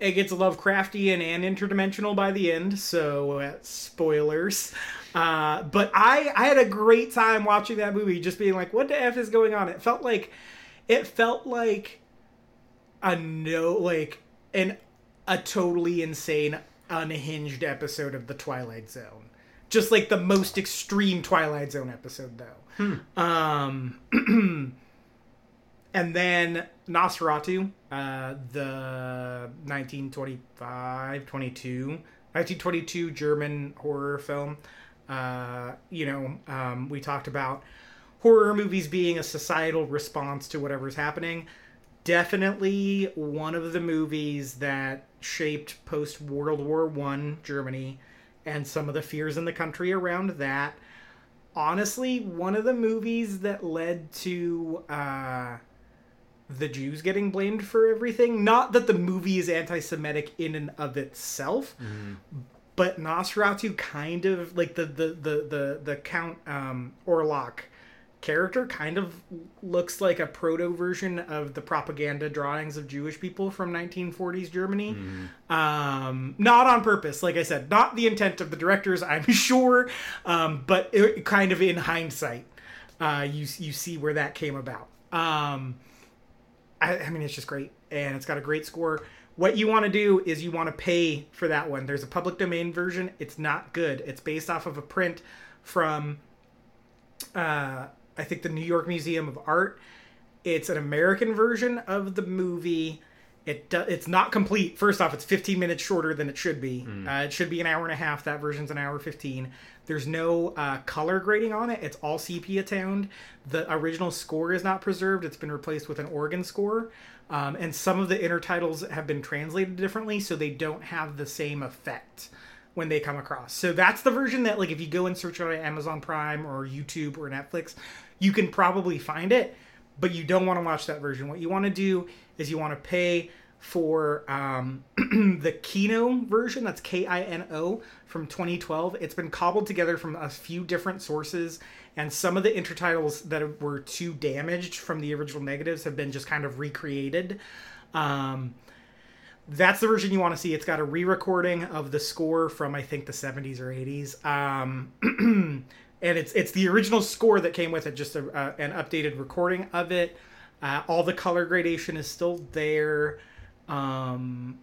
it gets Lovecraftian and interdimensional by the end. So uh, spoilers. Uh, but I I had a great time watching that movie, just being like, what the f is going on? It felt like it felt like a no like an a totally insane unhinged episode of the Twilight Zone. Just like the most extreme Twilight Zone episode though. Um (clears throat) and then Nosferatu, uh, the 1925, 22, 1922 German horror film. Uh, you know, um, we talked about horror movies being a societal response to whatever's happening. Definitely one of the movies that shaped post World War One Germany and some of the fears in the country around that. Honestly, one of the movies that led to uh, the Jews getting blamed for everything. Not that the movie is anti-Semitic in and of itself, but Nosferatu kind of like the the the the, the Count um, Orlok character kind of looks like a proto version of the propaganda drawings of Jewish people from 1940s Germany. Um, not on purpose, like I said, not the intent of the directors, I'm (laughs) sure, um, but it, kind of in hindsight, uh, you you see where that came about. Um, I, I mean, it's just great, and it's got a great score. What you want to do is you want to pay for that one. There's a public domain version. It's not good. It's based off of a print from, uh, I think, the New York Museum of Art. It's an American version of the movie. It do, it's not complete. First off, it's 15 minutes shorter than it should be. Uh, it should be an hour and a half. That version's an hour 15. There's no uh, color grading on it. It's all sepia toned. The original score is not preserved. It's been replaced with an organ score. Um, and some of the intertitles have been translated differently, so they don't have the same effect when they come across. So that's the version that, like, if you go and search on Amazon Prime or YouTube or Netflix, you can probably find it, but you don't want to watch that version. What you want to do is you want to pay for um, (clears throat) the Kino version. That's K I N O from 2012. It's been cobbled together from a few different sources, and some of the intertitles that were too damaged from the original negatives have been just kind of recreated. Um, that's the version you want to see. It's got a re-recording of the score from I think the 70s or 80s. Um, (clears throat) and it's it's the original score that came with it, just a, uh, an updated recording of it. Uh, all the color gradation is still there. Um,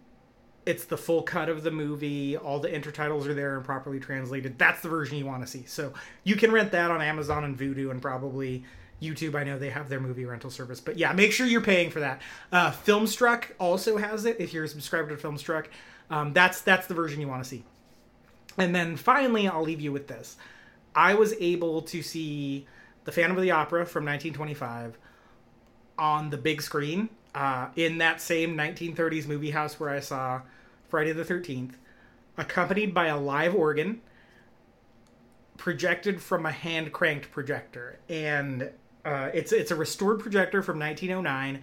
it's the full cut of the movie. All the intertitles are there and properly translated. That's the version you want to see. So you can rent that on Amazon and Vudu and probably YouTube. I know they have their movie rental service, but yeah, make sure you're paying for that. Uh, Filmstruck also has it. If you're a subscriber to Filmstruck, um, that's that's the version you want to see. And then finally, I'll leave you with this. I was able to see The Phantom of the Opera from 1925 on the big screen uh, in that same 1930s movie house where I saw Friday the 13th, accompanied by a live organ projected from a hand cranked projector. And uh, it's, it's a restored projector from 1909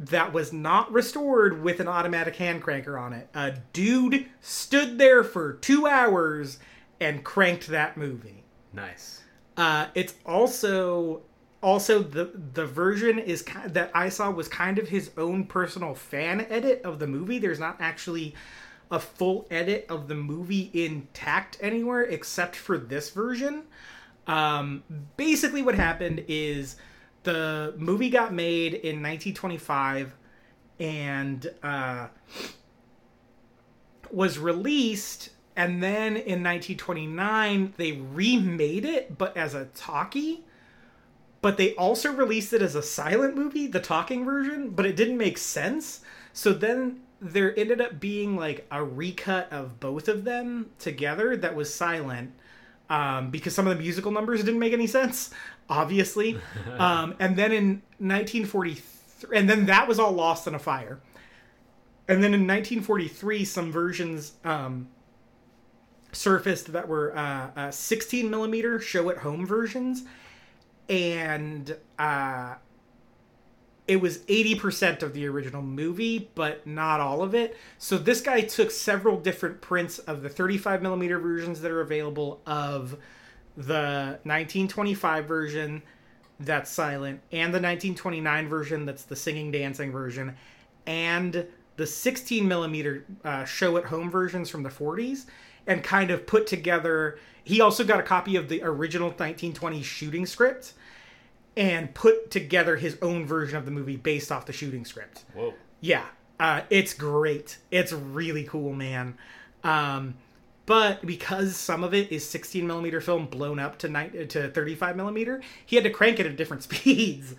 that was not restored with an automatic hand cranker on it. A dude stood there for two hours and cranked that movie.
Nice.
Uh, it's also also the the version is ki- that I saw was kind of his own personal fan edit of the movie. There's not actually a full edit of the movie intact anywhere except for this version. Um, basically, what happened is the movie got made in 1925 and uh, was released and then in 1929 they remade it but as a talkie. But they also released it as a silent movie the talking version but it didn't make sense. So then there ended up being like a recut of both of them together that was silent um, because some of the musical numbers didn't make any sense obviously. (laughs) Um, and then in 1943 and then that was all lost in a fire. And then in 1943 some versions um, surfaced that were uh, uh, 16 millimeter show at home versions. And uh, it was 80% of the original movie but not all of it. So this guy took several different prints of the 35 millimeter versions that are available of the 1925 version that's silent and the 1929 version that's the singing dancing version and the 16 millimeter uh, show at home versions from the 40s and kind of put together he also got a copy of the original 1920 shooting script and put together his own version of the movie based off the shooting script.
Whoa.
yeah uh, it's great. It's really cool man. Um, but because some of it is 16 millimeter film blown up to ni- to 35 millimeter he had to crank it at different (laughs) speeds.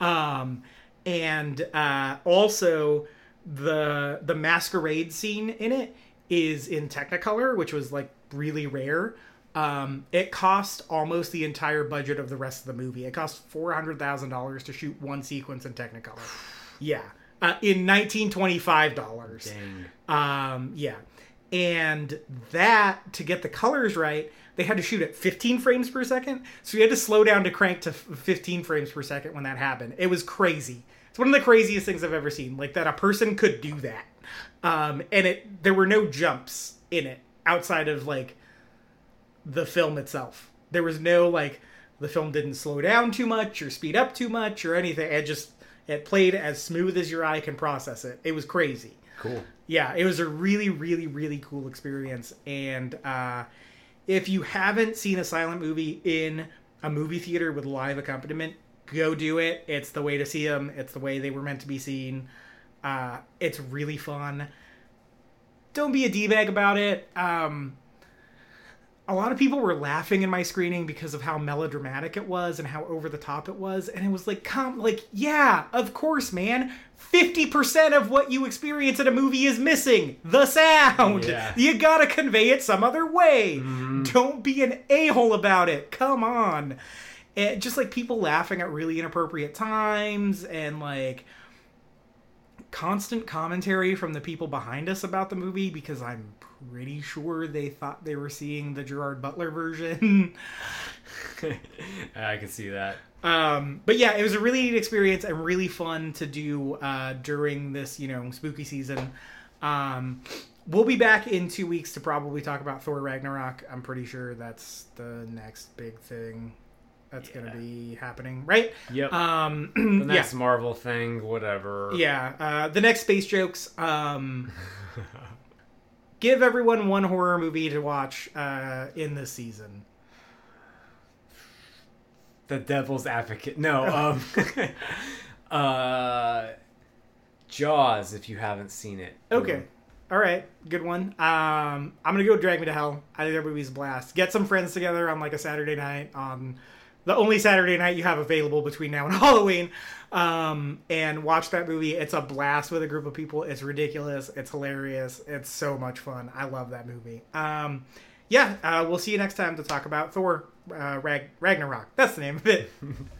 Um, and uh, also the the masquerade scene in it is in Technicolor, which was like really rare. Um, it cost almost the entire budget of the rest of the movie. It cost four hundred thousand dollars to shoot one sequence in Technicolor. (sighs) yeah, uh, in nineteen twenty five dollars.
Dang.
Um, yeah, and that to get the colors right, they had to shoot at 15 frames per second. So you had to slow down to crank to 15 frames per second when that happened. It was crazy. It's one of the craziest things I've ever seen. Like that a person could do that, um, and it there were no jumps in it outside of like the film itself. There was no like the film didn't slow down too much or speed up too much or anything. It just it played as smooth as your eye can process it. It was crazy
Cool.
yeah it was a really really really cool experience and uh, if you haven't seen a silent movie in a movie theater with live accompaniment go do it it's the way to see them it's the way they were meant to be seen uh, it's really fun. Don't be a d-bag about it. Um, a lot of people were laughing in my screening because of how melodramatic it was and how over the top it was and it was like come like yeah of course man. 50% of what you experience in a movie is missing. The sound.
Yeah.
you gotta convey it some other way. Don't be an a-hole about it. Come on. And just like people laughing at really inappropriate times and like constant commentary from the people behind us about the movie because I'm pretty sure they thought they were seeing the Gerard Butler version. (laughs)
I can see that.
um, but yeah, it was a really neat experience and really fun to do uh, during this, you know, spooky season. Um, we'll be back in two weeks to probably talk about Thor Ragnarok. I'm pretty sure that's the next big thing that's gonna be happening, right?
Yep.
Um, (clears throat)
the
yeah.
next Marvel thing, whatever.
Yeah, uh, the next space jokes. Um, (laughs) give everyone one horror movie to watch uh, in this season.
The Devil's Advocate. No. (laughs) Um. (laughs) uh. Jaws, if you haven't seen it.
Okay, all right, good one. Um, I'm gonna go Drag Me to Hell. I think that movie's a blast. Get some friends together on like a Saturday night on the only Saturday night you have available between now and (laughs) Halloween, um, and watch that movie. It's a blast with a group of people. It's ridiculous. It's hilarious. It's so much fun. I love that movie. Um, yeah, uh, we'll see you next time to talk about Thor uh, Rag- Ragnarok. That's the name of it. (laughs)